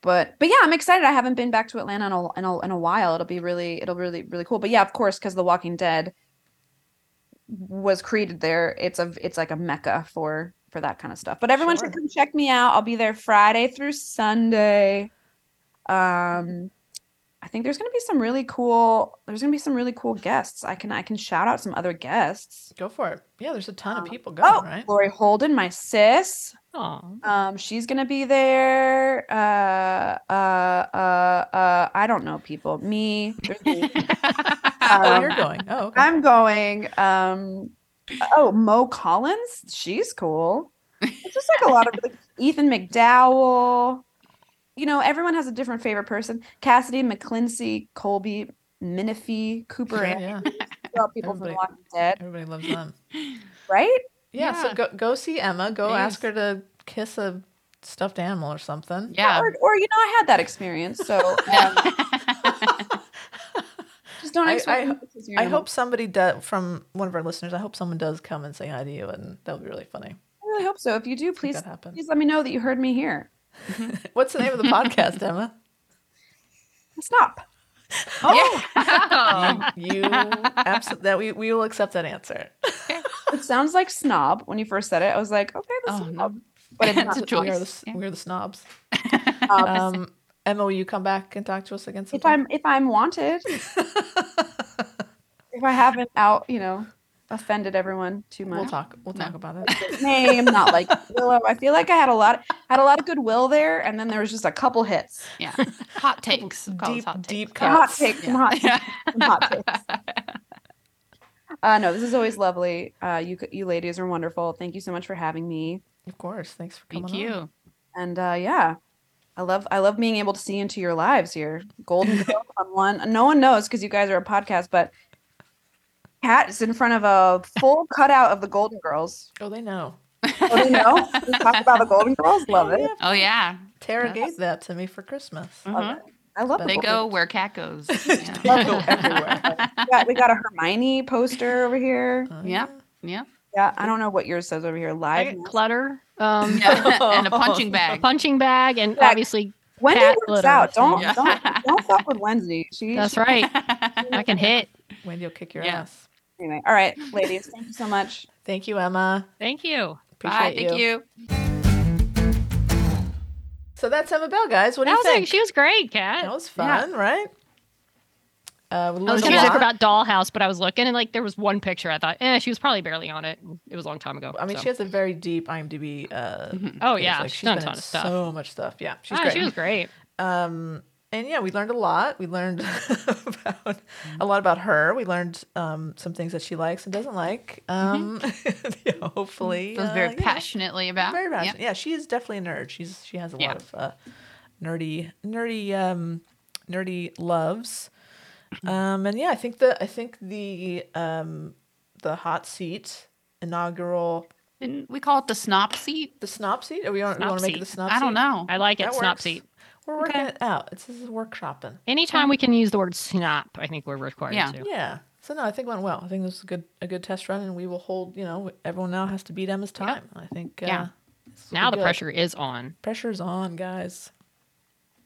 but but yeah, I'm excited. I haven't been back to Atlanta in a, in a in a while. It'll be really it'll really really cool. But yeah, of course, because The Walking Dead was created there. It's a it's like a mecca for for that kind of stuff. But everyone Sure. should come check me out. I'll be there Friday through Sunday. Um I think there's gonna be some really cool there's gonna be some really cool guests. I can I can shout out some other guests. Go for it. Yeah, there's a ton of Um, people going, oh, right? Laurie Holden, my sis. Aw. Um, she's gonna be there. Uh, uh, uh, uh, I don't know people. Me. there's me. oh, you're going. Oh, okay. I'm going. Um, oh, Mo Collins. She's cool. It's just like a lot of like, Ethan McDowell. You know, everyone has a different favorite person. Cassady McClincy, Colby Minifie, Cooper, Sure, and yeah. all people from The Everybody- Walking Dead, Everybody loves them. right? Yeah, so go go see Emma. Go ask her to kiss a stuffed animal or something. yeah. Or, or you know, I had that experience, so um, just don't I- expect. I- me to kiss your I hope somebody does from one of our listeners. I hope someone does come and say hi to you, and that would be really funny. I really hope so. If you do, please, please let me know that you heard me here. What's the name of the podcast, Emma? Stop. Yeah. You, you absolutely that we we will accept that answer. It sounds like snob when you first said it. I was like, okay, that's Oh, no. But it's It's not. a choice. We are the, Yeah. we are the snobs. Um, Emma, will you come back and talk to us again? Sometime? if? I'm if I'm wanted, if I haven't out, you know, offended everyone too much. we'll talk. We'll talk about it. Name not like Willow. I feel like I had a lot had a lot of goodwill there, and then there was just a couple hits. yeah. Hot takes. We'll call those Deep, hot deep takes. Some hot cuts. takes. Yeah. hot takes. Hot takes. Uh, no, this is always lovely. Uh, you you ladies are wonderful. Thank you so much for having me. Of course. Thanks for coming. Thank on. you. And uh, yeah, I love I love being able to see into your lives here. Golden on one. No one knows because you guys are a podcast, but Kat is in front of a full cutout of the Golden Girls. Oh, they know. Oh, they know. we talk about the Golden Girls. Love it. Oh yeah. Tara Yes. gave that to me for Christmas. Mhm. I love it. They go where Kat goes. They Yeah. go everywhere. We got, we got a Hermione poster over here. Oh, Yeah. Yeah. Yeah, I don't know what yours says over here. Live. got clutter, um, Yeah. and a punching a bag. punching bag, and Yeah. obviously Wendy cat works glitter, out. Don't yeah. don't don't fuck with Wednesday. She, that's she- right. I can hit. Wendy will kick your Yeah. ass. Anyway, all right, ladies. Thank you so much. Thank you, Emma. Thank you. Appreciate Bye. Thank you. So that's Emma Bell, guys. What do That you was think? like, she was great, Kat. that was Yeah. fun, right? Uh, I was gonna lot. about Dollhouse, but I was looking and like there was one picture. I thought, eh, she was probably barely on it. It was a long time ago. I mean, so. she has a very deep IMDb. Uh, Mhm. Oh page. yeah, like, she's done a ton of stuff. so much stuff. Yeah, she's Ah, great. She was great. Um, and yeah, we learned a lot. We learned about a lot about her. We learned um, some things that she likes and doesn't like. Um, yeah, hopefully, Feels uh, very passionately about. very Yep. passionate. Yeah, she is definitely a nerd. She's she has a Yeah. lot of uh, nerdy, nerdy, um, nerdy loves. Um, and yeah, I think the I think the um, the hot seat inaugural And we call it the snop seat. the snop seat. Or we want, we want to make it the snop I don't know. I like it. That Snop works. seat. We're working Okay. it out. It's this is workshopping. Anytime we can use the word snop, I think we're required Yeah. to. Yeah. So no, I think it went well. I think this was a good a good test run, and we will hold. You know, everyone now has to beat Emma's time. I think. Uh, Yeah. Now the good. pressure is on. pressure's on, guys.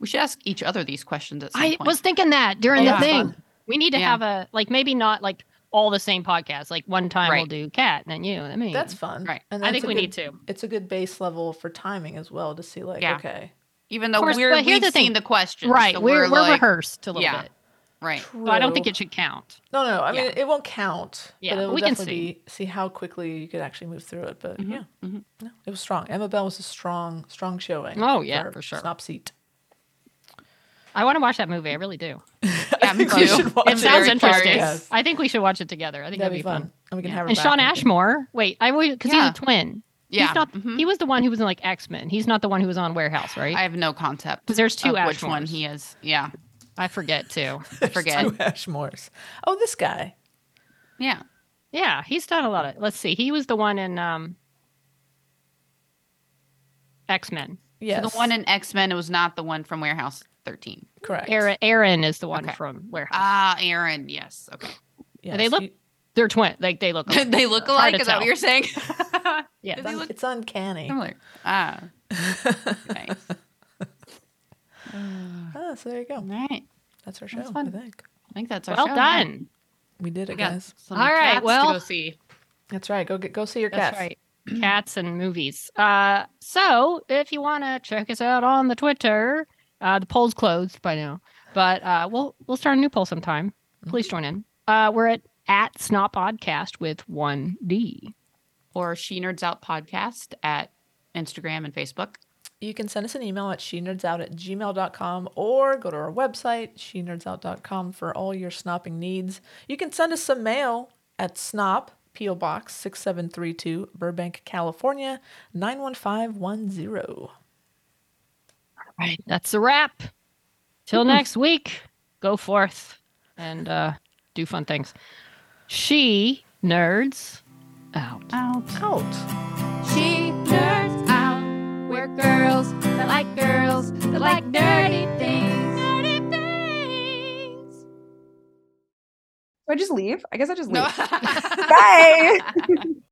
We should ask each other these questions at some I point. was thinking that during Oh, the yeah. thing. Fun. We need to Yeah. have a like maybe not like all the same podcast. Like one time we'll do Kat, and then you, and then me. That's fun. Right. And I think we good- need to. It's a good base level for timing as well to see like Yeah. okay, Even though course, we're but here's we've the thing. seen the questions. Right. so we're we're like, rehearsed a little yeah. bit. Right. So I don't think it should count. No, no. I mean, Yeah. it won't count. Yeah, but it will we can definitely be see how quickly you could actually move through it. But Mhm, yeah, mhm. no, it was strong. Emma Bell was a strong, strong showing. Oh, yeah, for sure. Snop seat. I want to watch that movie. I really do. Yeah, me think we too. should watch It I'm sounds very interesting. curious. I think we should watch it together. I think That'd that'd, be fun. And we can Yeah. have And back Shawn again. Ashmore. Wait, I because Yeah. he's a twin. Yeah. He's not. mhm. He was the one who was in like X Men. He's not the one who was on Warehouse, right? I have no concept. Because there's two of Ashmores. which one he is. Yeah. I forget too. There's forget. two Ashmores. Oh, this guy. Yeah. Yeah, he's done a lot of. Let's see. He was the one in um X Men. Yes. So the one in X Men was not the one from Warehouse. 13. Correct. Aaron, Aaron is the one Okay. from Warehouse. Ah, Aaron. Yes. Okay. Yes, they look- you- They're twin. Like they look. alike. they look alike. to Is that what you're saying? Yeah. It's, they un- look it's uncanny. similar? Ah, nice. Ah, so there you go. right. That's our show. That's I fun. think I think that's our show. Well show. done. we did it, got guys. some All right, cats to well- go see. That's right. Go get go see your cats. That's cats. right. Cats and movies. Uh, so if you want to check us out on the Twitter, uh, the poll's closed by now, but uh, we'll we'll start a new poll sometime. Please join in. Uh, we're at at SNOPodcast with one D. Or She Nerds Out podcast at Instagram and Facebook. You can send us an email at she nerds out at gmail.com or go to our website, she nerdsout.com, for all your snopping needs. You can send us some mail at snop, P.O. Box 6732, Burbank, California 91510. Right. That's a wrap. Till next week, go forth and uh, do fun things. She nerds out. Out. Out. She Nerds Out. We're girls that like girls that like nerdy things. Nerdy things. Do I just leave? I guess I just leave. No. Bye.